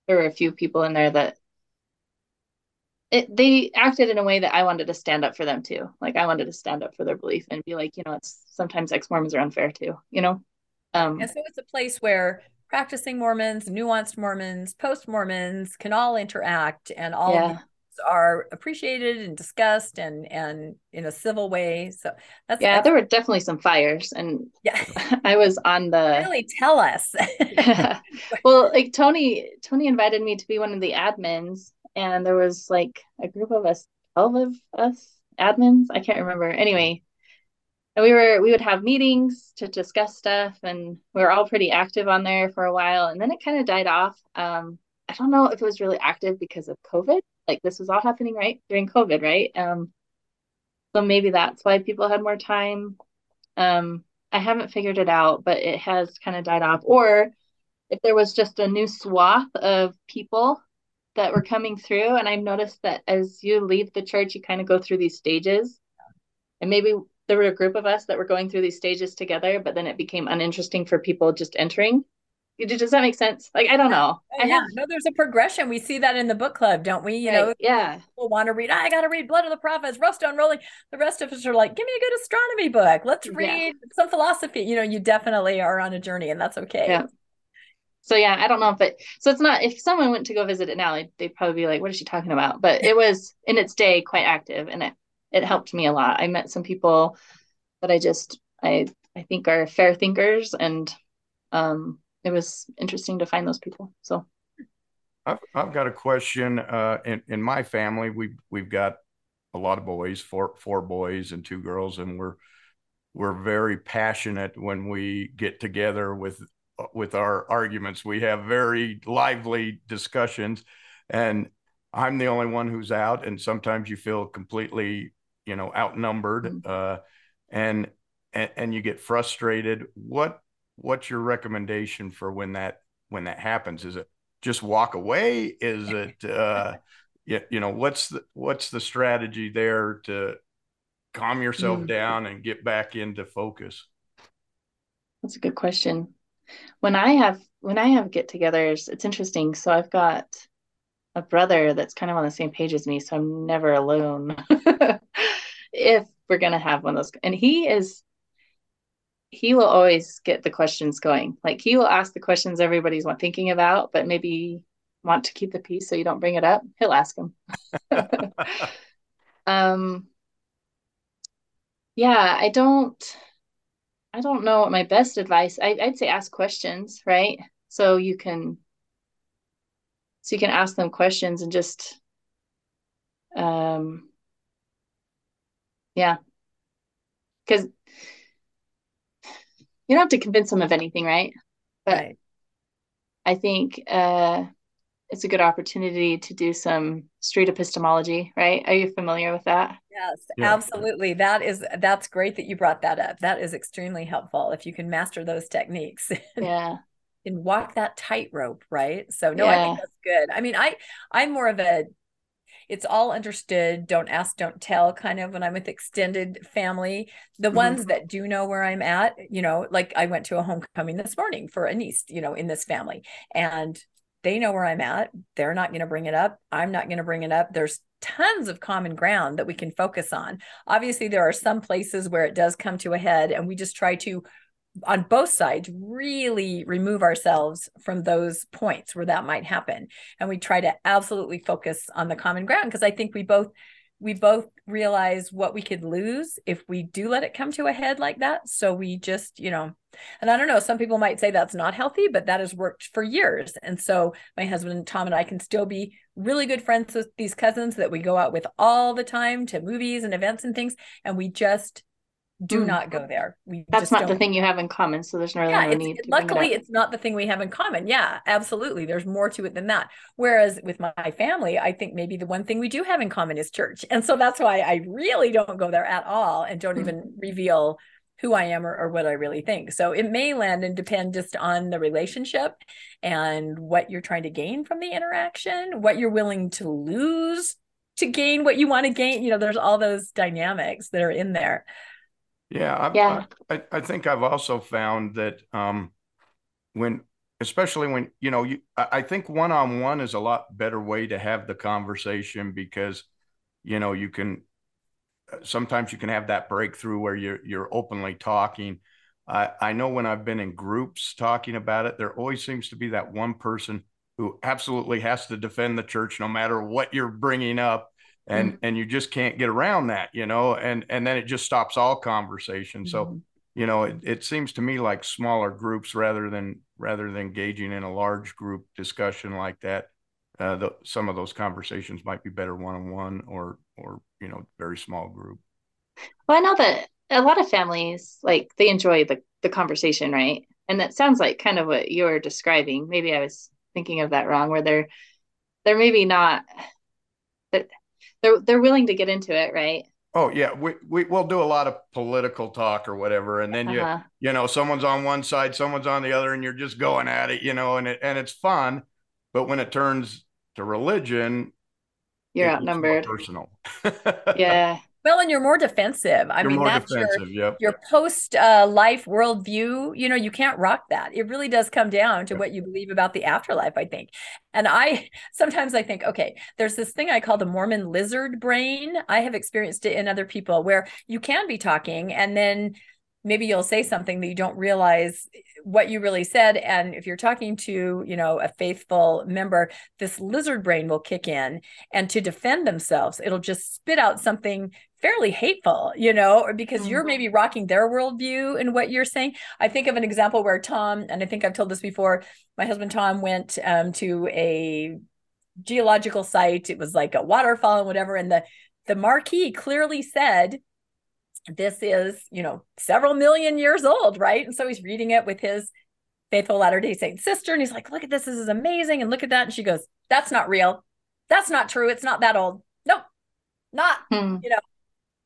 Speaker 3: there were a few people in there that it they acted in a way that I wanted to stand up for them too. Like I wanted to stand up for their belief and be like, you know, it's sometimes ex Mormons are unfair too. You know, um,
Speaker 1: And so it's a place where practicing Mormons, nuanced Mormons, post Mormons can all interact and all
Speaker 3: Yeah.
Speaker 1: Are appreciated and discussed and and in a civil way. So that's
Speaker 3: yeah, there were definitely some fires, and
Speaker 1: yeah.
Speaker 3: I was on the
Speaker 1: really tell us.
Speaker 3: well, like Tony, Tony invited me to be one of the admins, and there was like a group of us, twelve of us admins. I can't remember. Anyway, and we were we would have meetings to discuss stuff, and we were all pretty active on there for a while, and then it kind of died off. Um, I don't know if it was really active because of COVID. Like this was all happening right during COVID, right? Um, so maybe that's why people had more time. Um, I haven't figured it out, but it has kind of died off. Or if there was just a new swath of people that were coming through, and I've noticed that as you leave the church, you kind of go through these stages. And maybe there were a group of us that were going through these stages together, but then it became uninteresting for people just entering. Does that make sense? Like, I don't know.
Speaker 1: Oh,
Speaker 3: I
Speaker 1: yeah,
Speaker 3: have,
Speaker 1: no, there's a progression. We see that in the book club, don't we? You
Speaker 3: right,
Speaker 1: know,
Speaker 3: yeah.
Speaker 1: people want to read. I got to read Blood of the Prophets, Rough Stone Rolling. The rest of us are like, give me a good astronomy book. Let's
Speaker 3: Yeah.
Speaker 1: read some philosophy. You know, you definitely are on a journey, and that's okay.
Speaker 3: Yeah. So yeah, I don't know if it. So it's not. If someone went to go visit it now, they'd, they'd probably be like, "What is she talking about?" But it was in its day quite active, and it it helped me a lot. I met some people that I just I I think are fair thinkers, and um, it was interesting to find those people. So
Speaker 2: I've, I've got a question. Uh, in, in my family, we we've got a lot of boys, four four boys and two girls, and we're we're very passionate when we get together with with our arguments. We have very lively discussions, and I'm the only one who's out, and sometimes you feel completely, you know, outnumbered,
Speaker 3: Mhm.
Speaker 2: uh, and, and and you get frustrated. What what's your recommendation for when that when that happens? Is it just walk away? Is it uh, you, you know what's the what's the strategy there to calm yourself
Speaker 3: Mm.
Speaker 2: down and get back into focus?
Speaker 3: that's a good question. When I have when I have get-togethers, it's interesting. So I've got a brother that's kind of on the same page as me, so I'm never alone. if we're gonna have one of those, and he is he will always get the questions going. Like he will ask the questions everybody's thinking about, but maybe want to keep the peace so you don't bring it up, he'll ask him. um, yeah, I don't, I don't know what my best advice. I, I'd say ask questions, right? So you can, so you can ask them questions and just, um, yeah, because you don't have to convince them of anything, right? But right. I think uh, it's a good opportunity to do some street epistemology, right? Are you familiar with that?
Speaker 1: Yes, yeah. absolutely. That is that's great that you brought that up. That is extremely helpful if you can master those techniques.
Speaker 3: Yeah.
Speaker 1: and walk that tightrope, right? So no, yeah. I think that's good. I mean, I I'm more of a it's all understood don't ask don't tell kind of when i'm with extended family. The mm-hmm. ones that do know where i'm at you know like i went to a homecoming this morning for a niece you know in this family and they know where i'm at. They're not going to bring it up. I'm not going to bring it up. There's tons of common ground that we can focus on. Obviously there are some places where it does come to a head and we just try to on both sides really remove ourselves from those points where that might happen. And we try to absolutely focus on the common ground because i think we both we both realize what we could lose if we do let it come to a head like that. So we just you know and i don't know some people might say that's not healthy but that has worked for years. And so my husband tom and i can still be really good friends with these cousins that we go out with all the time to movies and events and things. And we just do mm. not go there.
Speaker 3: We that's not the thing you have in common. So there's no really
Speaker 1: yeah,
Speaker 3: no need.
Speaker 1: luckily, it it's not the thing we have in common. Yeah, absolutely. There's more to it than that. Whereas with my family, I think maybe the one thing we do have in common is church, and so that's why I really don't go there at all, and don't mm. even reveal who I am or, or what I really think. So it may land and depend just on the relationship and what you're trying to gain from the interaction, what you're willing to lose to gain what you want to gain. You know, there's all those dynamics that are in there.
Speaker 2: Yeah, I, yeah. I, I think I've also found that um, when, especially when you know, you, I think one on one is a lot better way to have the conversation because, you know, you can sometimes you can have that breakthrough where you're you're openly talking. I I know when I've been in groups talking about it, there always seems to be that one person who absolutely has to defend the church no matter what you're bringing up and mm-hmm. and you just can't get around that you know and and then it just stops all conversation so mm-hmm. you know it, it seems to me like smaller groups rather than rather than engaging in a large group discussion like that uh, the, some of those conversations might be better one-on-one or or you know very small group
Speaker 3: well i know that a lot of families like they enjoy the the conversation right and that sounds like kind of what you're describing maybe i was thinking of that wrong where they're they're maybe not they're they're willing to get into it, right?
Speaker 2: Oh yeah, we, we we'll do a lot of political talk or whatever, and then uh-huh. you you know someone's on one side, someone's on the other, and you're just going at it, you know, and it and it's fun. But when it turns to religion,
Speaker 3: you're outnumbered.
Speaker 2: Personal.
Speaker 3: yeah,
Speaker 1: well, and you're more defensive. I you're mean, that's your, yep. your post uh, life worldview. You know, you can't rock that. It really does come down to what you believe about the afterlife, I think. And I sometimes I think, okay, there's this thing I call the Mormon lizard brain. I have experienced it in other people where you can be talking and then maybe you'll say something that you don't realize what you really said and if you're talking to you know a faithful member this lizard brain will kick in and to defend themselves it'll just spit out something fairly hateful you know because mm-hmm. you're maybe rocking their worldview and what you're saying i think of an example where tom and i think i've told this before my husband tom went um, to a geological site it was like a waterfall and whatever and the the marquee clearly said this is, you know, several million years old, right? And so he's reading it with his faithful Latter day Saint sister. And he's like, look at this. This is amazing. And look at that. And she goes, that's not real. That's not true. It's not that old. Nope, not, hmm. you know.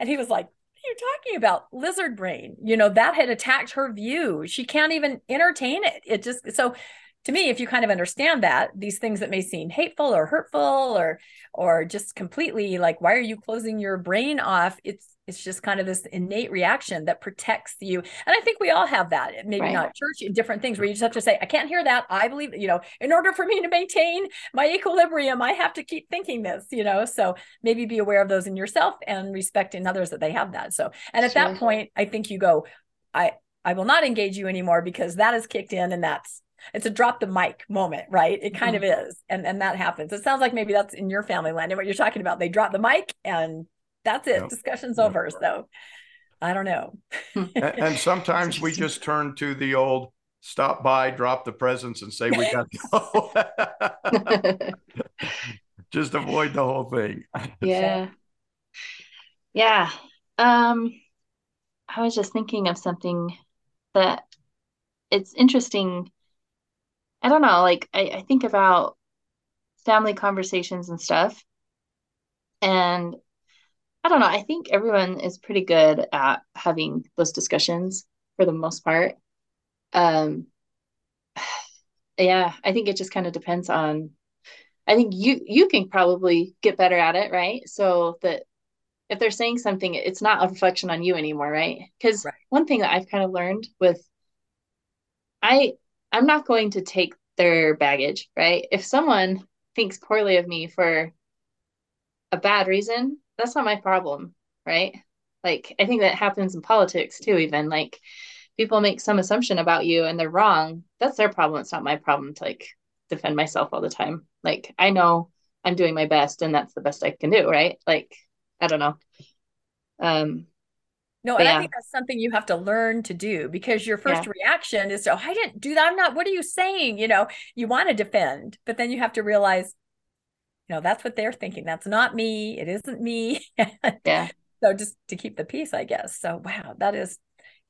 Speaker 1: And he was like, what are you talking about? Lizard brain. You know, that had attacked her view. She can't even entertain it. It just, so to me if you kind of understand that these things that may seem hateful or hurtful or or just completely like why are you closing your brain off? It's it's just kind of this innate reaction that protects you. And i think we all have that maybe right. not church in different things where you just have to say i can't hear that. I believe you know in order for me to maintain my equilibrium i have to keep thinking this you know? So maybe be aware of those in yourself and respect in others that they have that. So and at sure. that point i think you go i i will not engage you anymore because that is kicked in and that's it's a drop the mic moment, right? It kind
Speaker 3: Mhm.
Speaker 1: of is. And and that happens. It sounds like maybe that's in your family land and what you're talking about. They drop the mic and that's it.
Speaker 2: Yep.
Speaker 1: Discussion's
Speaker 2: Yep.
Speaker 1: over. So I don't know.
Speaker 2: and, and sometimes we just turn to the old stop by, drop the presents, and say we got to go. just avoid the whole thing.
Speaker 3: yeah. Yeah. Um, I was just thinking of something that it's interesting. I don't know, like I, I think about family conversations and stuff. And I don't know, I think everyone is pretty good at having those discussions for the most part. Um, yeah, I think it just kind of depends on I think you you can probably get better at it, right? So that if they're saying something, it's not a reflection on you anymore, right? Because
Speaker 1: Right.
Speaker 3: one thing that I've kind of learned with I I'm not going to take their baggage, right? If someone thinks poorly of me for a bad reason, that's not my problem, right? Like I think that happens in politics too, even like people make some assumption about you and they're wrong. That's their problem. It's not my problem to like defend myself all the time. Like I know I'm doing my best and that's the best I can do, right? Like I don't know. Um
Speaker 1: No, and I think that's something you have to learn to do because your first
Speaker 3: Yeah.
Speaker 1: reaction is to, oh, I didn't do that. I'm not, what are you saying? You know, you want to defend, but then you have to realize, you know, that's what they're thinking. That's not me. It isn't me.
Speaker 3: yeah.
Speaker 1: so just to keep the peace, I guess. So wow, that is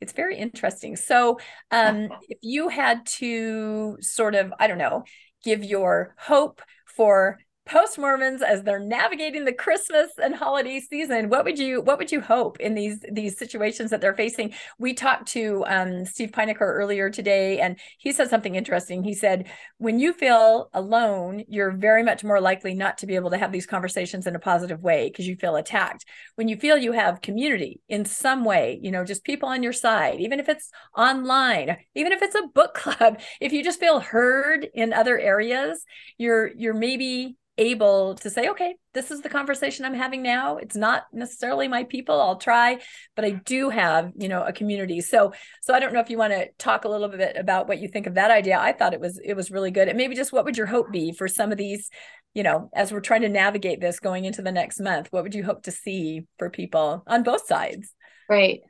Speaker 1: it's very interesting. So um if you had to sort of, I don't know, give your hope for post Mormons as they're navigating the Christmas and holiday season, what would you what would you hope in these these situations that they're facing? We talked to um, Steve Pynakker earlier today, and he said something interesting. He said, "When you feel alone, you're very much more likely not to be able to have these conversations in a positive way because you feel attacked. When you feel you have community in some way, you know, just people on your side, even if it's online, even if it's a book club, if you just feel heard in other areas, you're you're maybe." Able to say okay this is the conversation i'm having now. It's not necessarily my people. I'll try but i do have you know a community. So so i don't know if you want to talk a little bit about what you think of that idea. I thought it was it was really good. And maybe just what would your hope be for some of these you know as we're trying to navigate this going into the next month what would you hope to see for people on both sides?
Speaker 3: Right.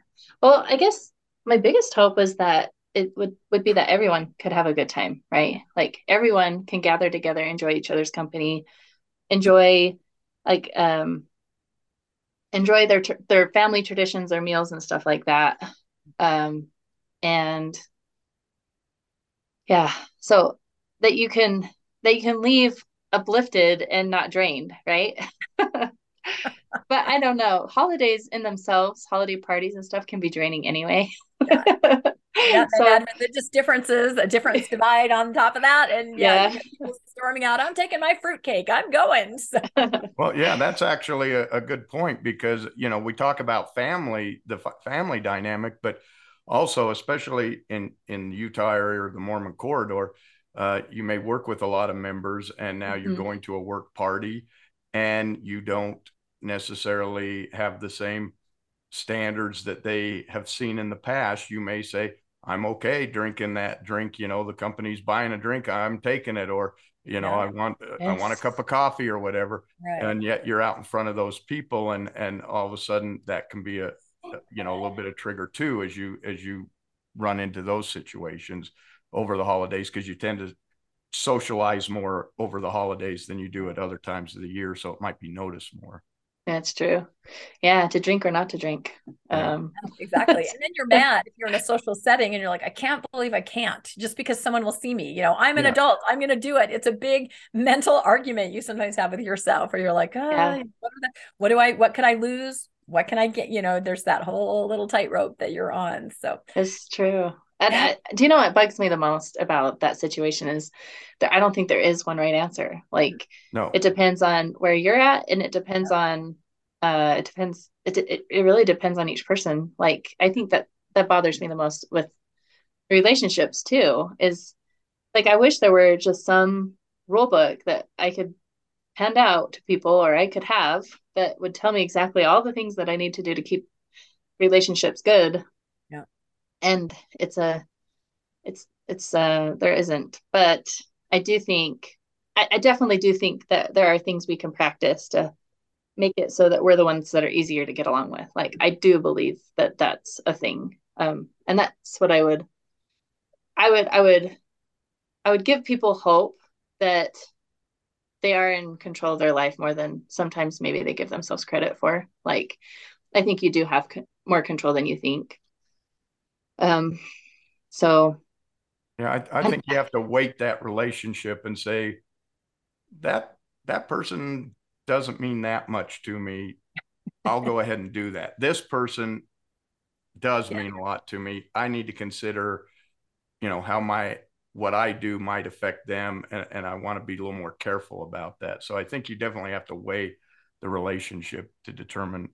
Speaker 3: Well, I guess my biggest hope is that it would would be that everyone could have a good time, right? Like everyone can gather together, enjoy each other's company, enjoy like um enjoy their their family traditions, their meals and stuff like that. Um and yeah, so that you can that you can leave uplifted and not drained, right? But I don't know. Holidays in themselves, holiday parties and stuff can be draining anyway.
Speaker 1: yeah
Speaker 3: So-
Speaker 1: and religious differences a difference divide on top of that and yeah,
Speaker 3: Yeah.
Speaker 1: you get people storming out i'm taking my fruitcake i'm going so,
Speaker 2: Well, yeah, that's actually a, a good point because you know we talk about family, the f- family dynamic, but also especially in in the Utah area or the Mormon corridor, uh, you may work with a lot of members, and now you're
Speaker 3: Mhm.
Speaker 2: going to a work party, and you don't necessarily have the same standards that they have seen in the past. You may say, "I'm okay drinking that drink." You know, the company's buying a drink, I'm taking it, or you know,
Speaker 1: Yeah.
Speaker 2: I want I want a cup of coffee or whatever
Speaker 1: right
Speaker 2: and yet you're out in front of those people and and all of a sudden that can be a, a you know a little bit of trigger too as you as you run into those situations over the holidays because you tend to socialize more over the holidays than you do at other times of the year so it might be noticed more
Speaker 3: That's true. Yeah, to drink or not to drink. Um,
Speaker 1: exactly and then you're mad if you're in a social setting and you're like i can't believe i can't just because someone will see me you know i'm an
Speaker 2: Yeah.
Speaker 1: adult i'm going to do it it's a big mental argument you sometimes have with yourself where you're like oh,
Speaker 3: Yeah.
Speaker 1: what, are the, what do i what can i lose what can i get you know there's that whole little tightrope that you're on so
Speaker 3: it's true. And
Speaker 1: Yeah.
Speaker 3: I, do you know what bugs me the most about that situation is that I don't think there is one right answer. Like
Speaker 2: no
Speaker 3: it depends on where you're at and it depends on uh it depends it, it it really depends on each person like i think that that bothers me the most with relationships too is like i wish there were just some rule book that i could hand out to people or i could have that would tell me exactly all the things that i need to do to keep relationships good
Speaker 1: Yeah.
Speaker 3: And it's a it's it's uh there isn't. But i do think I, I definitely do think that there are things we can practice to make it so that we're the ones that are easier to get along with. Like i do believe that that's a thing. Um and that's what i would i would i would i would give people hope that they are in control of their life more than sometimes maybe they give themselves credit for. Like i think you do have co- more control than you think um so
Speaker 2: yeah I, I think you have to weight that relationship and say that that person doesn't mean that much to me i'll go ahead and do that this person does yeah. mean a lot to me i need to consider you know how my what I do might affect them, and, and I want to be a little more careful about that. So I think you definitely have to weigh the relationship to determine,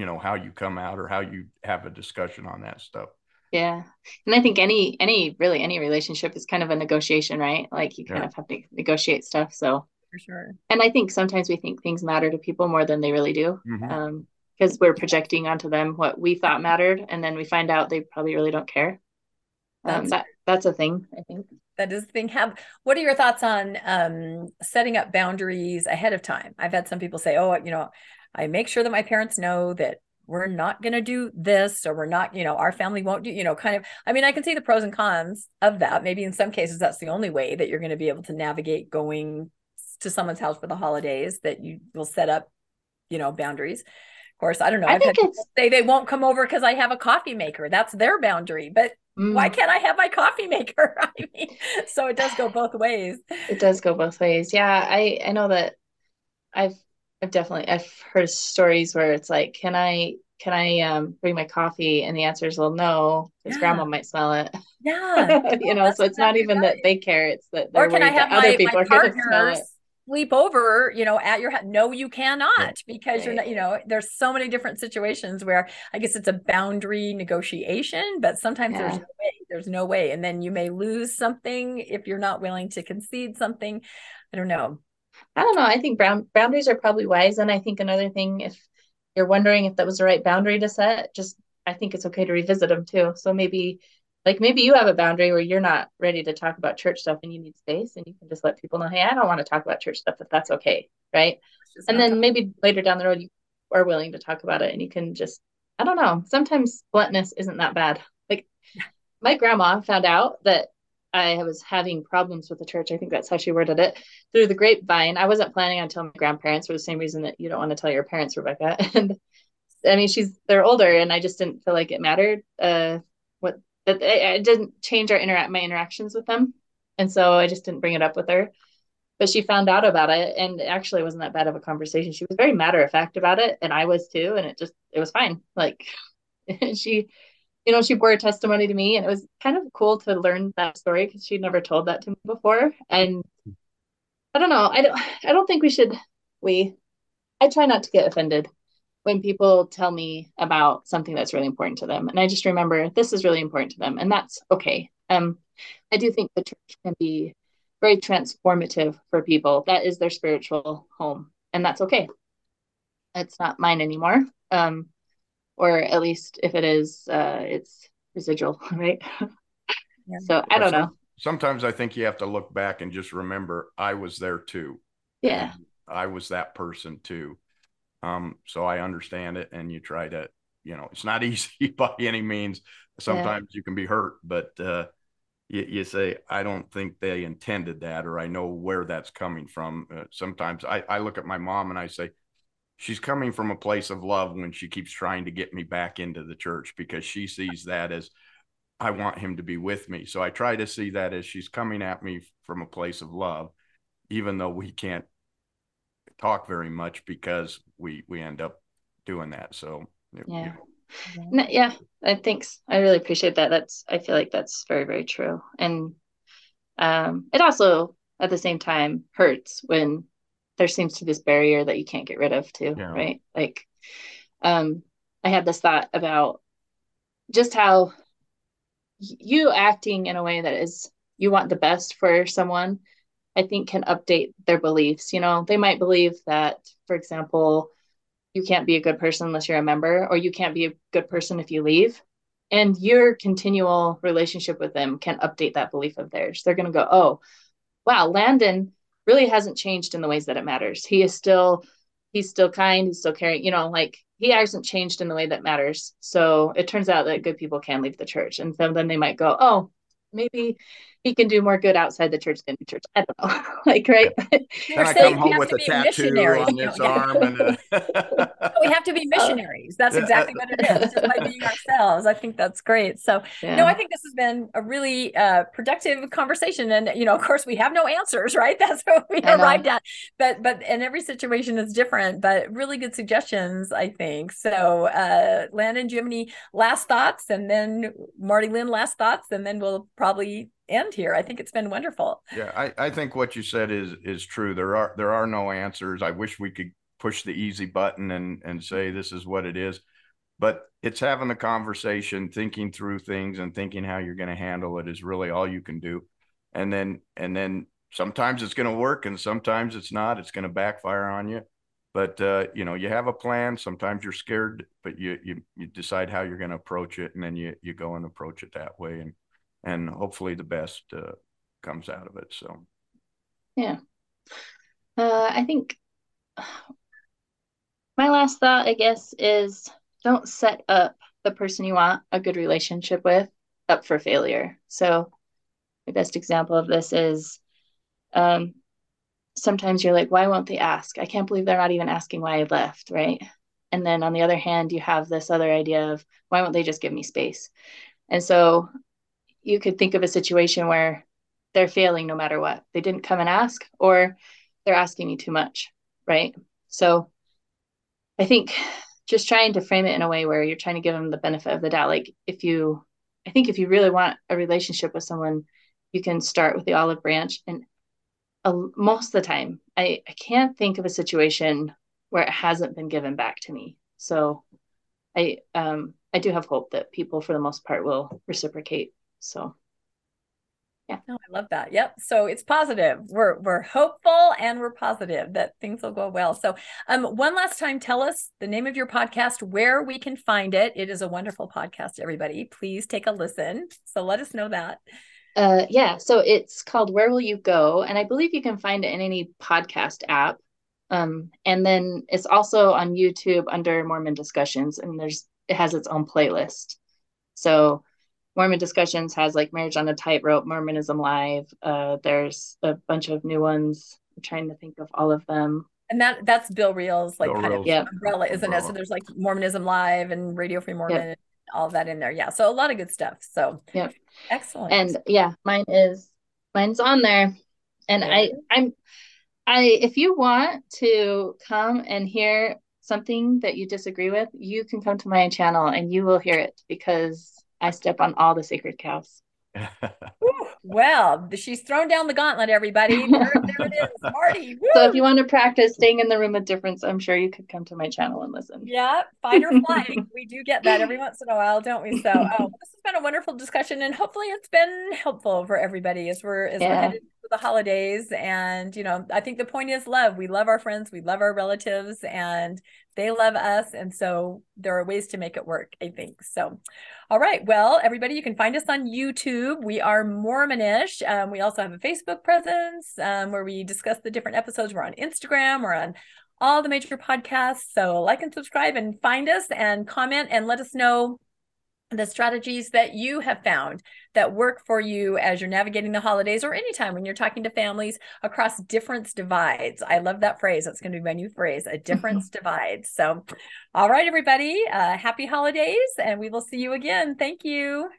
Speaker 2: you know, how you come out or how you have a discussion on that stuff.
Speaker 3: Yeah, and I think any any really any relationship is kind of a negotiation, right? Like you kind yeah. of have to negotiate stuff. So
Speaker 1: for sure.
Speaker 3: And I think sometimes we think things matter to people more than they really do. Mm-hmm. Um, because we're projecting onto them what we thought mattered, and then we find out they probably really don't care. Um, that that's a thing i think
Speaker 1: that is the thing have what are your thoughts on um, setting up boundaries ahead of time i've had some people say oh you know i make sure that my parents know that we're not going to do this or we're not you know our family won't do you know kind of i mean i can see the pros and cons of that maybe in some cases that's the only way that you're going to be able to navigate going to someone's house for the holidays that you will set up you know boundaries of course i don't know I
Speaker 3: have had
Speaker 1: say they won't come over because i have a coffee maker that's their boundary but Mm. Why can't I have my coffee maker? I mean, so it does go both ways.
Speaker 3: It does go both ways. Yeah, I I know that I've I've definitely I've heard stories where it's like, can I can I um bring my coffee? And the answer is well no, because yeah. grandma might smell it.
Speaker 1: Yeah.
Speaker 3: you know, so it's not even right. that they care, it's that or can I have my, other people my are gonna smell it
Speaker 1: sleep over, you know, at your house. No, you cannot because you're not, you know, there's so many different situations where I guess it's a boundary negotiation, but sometimes yeah. there's no way. There's no way. And then you may lose something if you're not willing to concede something. I don't know.
Speaker 3: I don't know. I think brown boundaries are probably wise. And I think another thing, if you're wondering if that was the right boundary to set, just I think it's okay to revisit them too. So maybe like maybe you have a boundary where you're not ready to talk about church stuff and you need space and you can just let people know hey i don't want to talk about church stuff if that's okay right and then maybe later down the road you are willing to talk about it and you can just i don't know sometimes bluntness isn't that bad like my grandma found out that i was having problems with the church. I think that's how she worded it through the grapevine. I wasn't planning on telling my grandparents for the same reason that you don't want to tell your parents rebecca. And i mean she's they're older and i just didn't feel like it mattered uh what that it, didn't change our interact my interactions with them. And so i just didn't bring it up with her. But she found out about it and it actually wasn't that bad of a conversation. She was very matter of fact about it and i was too and it just it was fine. Like she you know she bore testimony to me and it was kind of cool to learn that story because she'd never told that to me before and i don't know i don't i don't think we should we i try not to get offended when people tell me about something that's really important to them. And I just remember this is really important to them, and that's okay. Um, I do think the church can be very transformative for people. That is their spiritual home, and that's okay. It's not mine anymore. Um, or at least if it is, uh, it's residual, right? Yeah. So I don't know.
Speaker 2: Sometimes I think you have to look back and just remember I was there too.
Speaker 3: Yeah.
Speaker 2: I was that person too. Um, so I understand it, and you try to, you know, it's not easy by any means. Sometimes yeah. you can be hurt, but uh, you, you, say, I don't think they intended that, or I know where that's coming from. Uh, sometimes I, I look at my mom and I say, she's coming from a place of love when she keeps trying to get me back into the church because she sees that as I want him to be with me. So I try to see that as she's coming at me from a place of love, even though we can't talk very much because we we end up doing that. So
Speaker 3: yeah. No, yeah, I thanks. I really appreciate that. That's I feel like that's very very true, and um, it also at the same time hurts when there seems to be this barrier that you can't get rid of too, yeah. right? Like, um, I had this thought about just how you acting in a way that is you want the best for someone I think can update their beliefs. You know, they might believe that, for example, you can't be a good person unless you're a member, or you can't be a good person if you leave. and your continual relationship with them can update that belief of theirs they're going to go oh wow landon really hasn't changed in the ways that it matters. He is still he's still kind he's still caring you know like he hasn't changed in the way that matters. So it turns out that good people can leave the church. And so then they might go oh maybe he can do more good outside the church than the church. I don't know. like, right?
Speaker 2: And I come home with a tattoo on this arm. And
Speaker 1: a... we have to be missionaries. That's exactly what it is, just by being ourselves. I think that's great. So, yeah. no, I think this has been a really uh, productive conversation. And, you know, of course, we have no answers, right? That's what we arrived at. But, but, and every situation is different, but really good suggestions, I think. So, uh, Landon, do you have any last thoughts? And then Marti Lynn, last thoughts, and then we'll probably end here. I think it's been wonderful.
Speaker 2: Yeah, I, I think what you said is is true. There are there are no answers. I wish we could push the easy button and and say this is what it is. But it's having the conversation, thinking through things and thinking how you're going to handle it is really all you can do. And then and then sometimes it's going to work and sometimes it's not. It's going to backfire on you. But uh, you know, you have a plan. Sometimes you're scared, but you you you decide how you're going to approach it, and then you you go and approach it that way. And and hopefully the best uh, comes out of it. So,
Speaker 3: yeah, uh, I think my last thought, I guess, is don't set up the person you want a good relationship with up for failure. So, the best example of this is um, sometimes you're like, why won't they ask? I can't believe they're not even asking why I left, right? And then on the other hand, you have this other idea of why won't they just give me space? And so you could think of a situation where they're failing no matter what. They didn't come and ask, or they're asking me too much, right? So I think just trying to frame it in a way where you're trying to give them the benefit of the doubt. Like if you, I think if you really want a relationship with someone, you can start with the olive branch. And uh, most of the time, I, I can't think of a situation where it hasn't been given back to me. So I, um, I do have hope that people, for the most part, will reciprocate so
Speaker 1: yeah. No, I love that. Yep. So it's positive. We're we're hopeful and we're positive that things will go well. So um one last time tell us the name of your podcast, where we can find it. It is a wonderful podcast, everybody. Please take a listen. So let us know that.
Speaker 3: Uh yeah, so it's called Where Will You Go? And I believe you can find it in any podcast app. Um and then it's also on YouTube under Mormon discussions and there's it has its own playlist. So Mormon Discussions has like Marriage on a Tightrope, Mormonism Live. Uh, there's a bunch of new ones. I'm trying to think of all of them.
Speaker 1: And that that's Bill Reel's like Bill kind Reel's of yeah. umbrella, isn't umbrella. it? So there's like Mormonism Live and Radio Free Mormon, yep. all that in there. Yeah. So a lot of good stuff. So
Speaker 3: yeah,
Speaker 1: excellent.
Speaker 3: And yeah, mine is mine's on there. And yeah. I I'm I if you want to come and hear something that you disagree with, you can come to my channel and you will hear it because I step on all the sacred cows.
Speaker 1: well, she's thrown down the gauntlet, everybody. There, there it is, Marti.
Speaker 3: Woo! So if you want to practice staying in the room of difference, I'm sure you could come to my channel and listen.
Speaker 1: Yeah, fight or flight. we do get that every once in a while, don't we? So oh, this has been a wonderful discussion, and hopefully it's been helpful for everybody as we're as yeah. we're headed to the holidays. And you know, I think the point is love. We love our friends, we love our relatives, and they love us. And so there are ways to make it work, I think. So, all right. Well, everybody, you can find us on YouTube. We are Mormonish. Um, we also have a Facebook presence um, where we discuss the different episodes. We're on Instagram, we're on all the major podcasts. So, like and subscribe and find us and comment and let us know the strategies that you have found that work for you as you're navigating the holidays or anytime when you're talking to families across difference divides. I love that phrase. That's going to be my new phrase, a difference divide. So, all right, everybody, uh, happy holidays, and we will see you again. Thank you.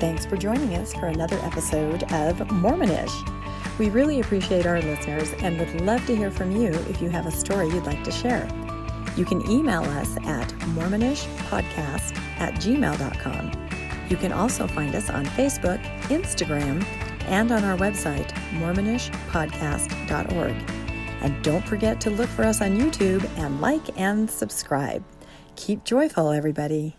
Speaker 1: Thanks for joining us for another episode of Mormonish. We really appreciate our listeners and would love to hear from you if you have a story you'd like to share. You can email us at mormonishpodcast at gmail.com. You can also find us on Facebook, Instagram, and on our website, mormonishpodcast.org. And don't forget to look for us on YouTube and like and subscribe. Keep joyful, everybody.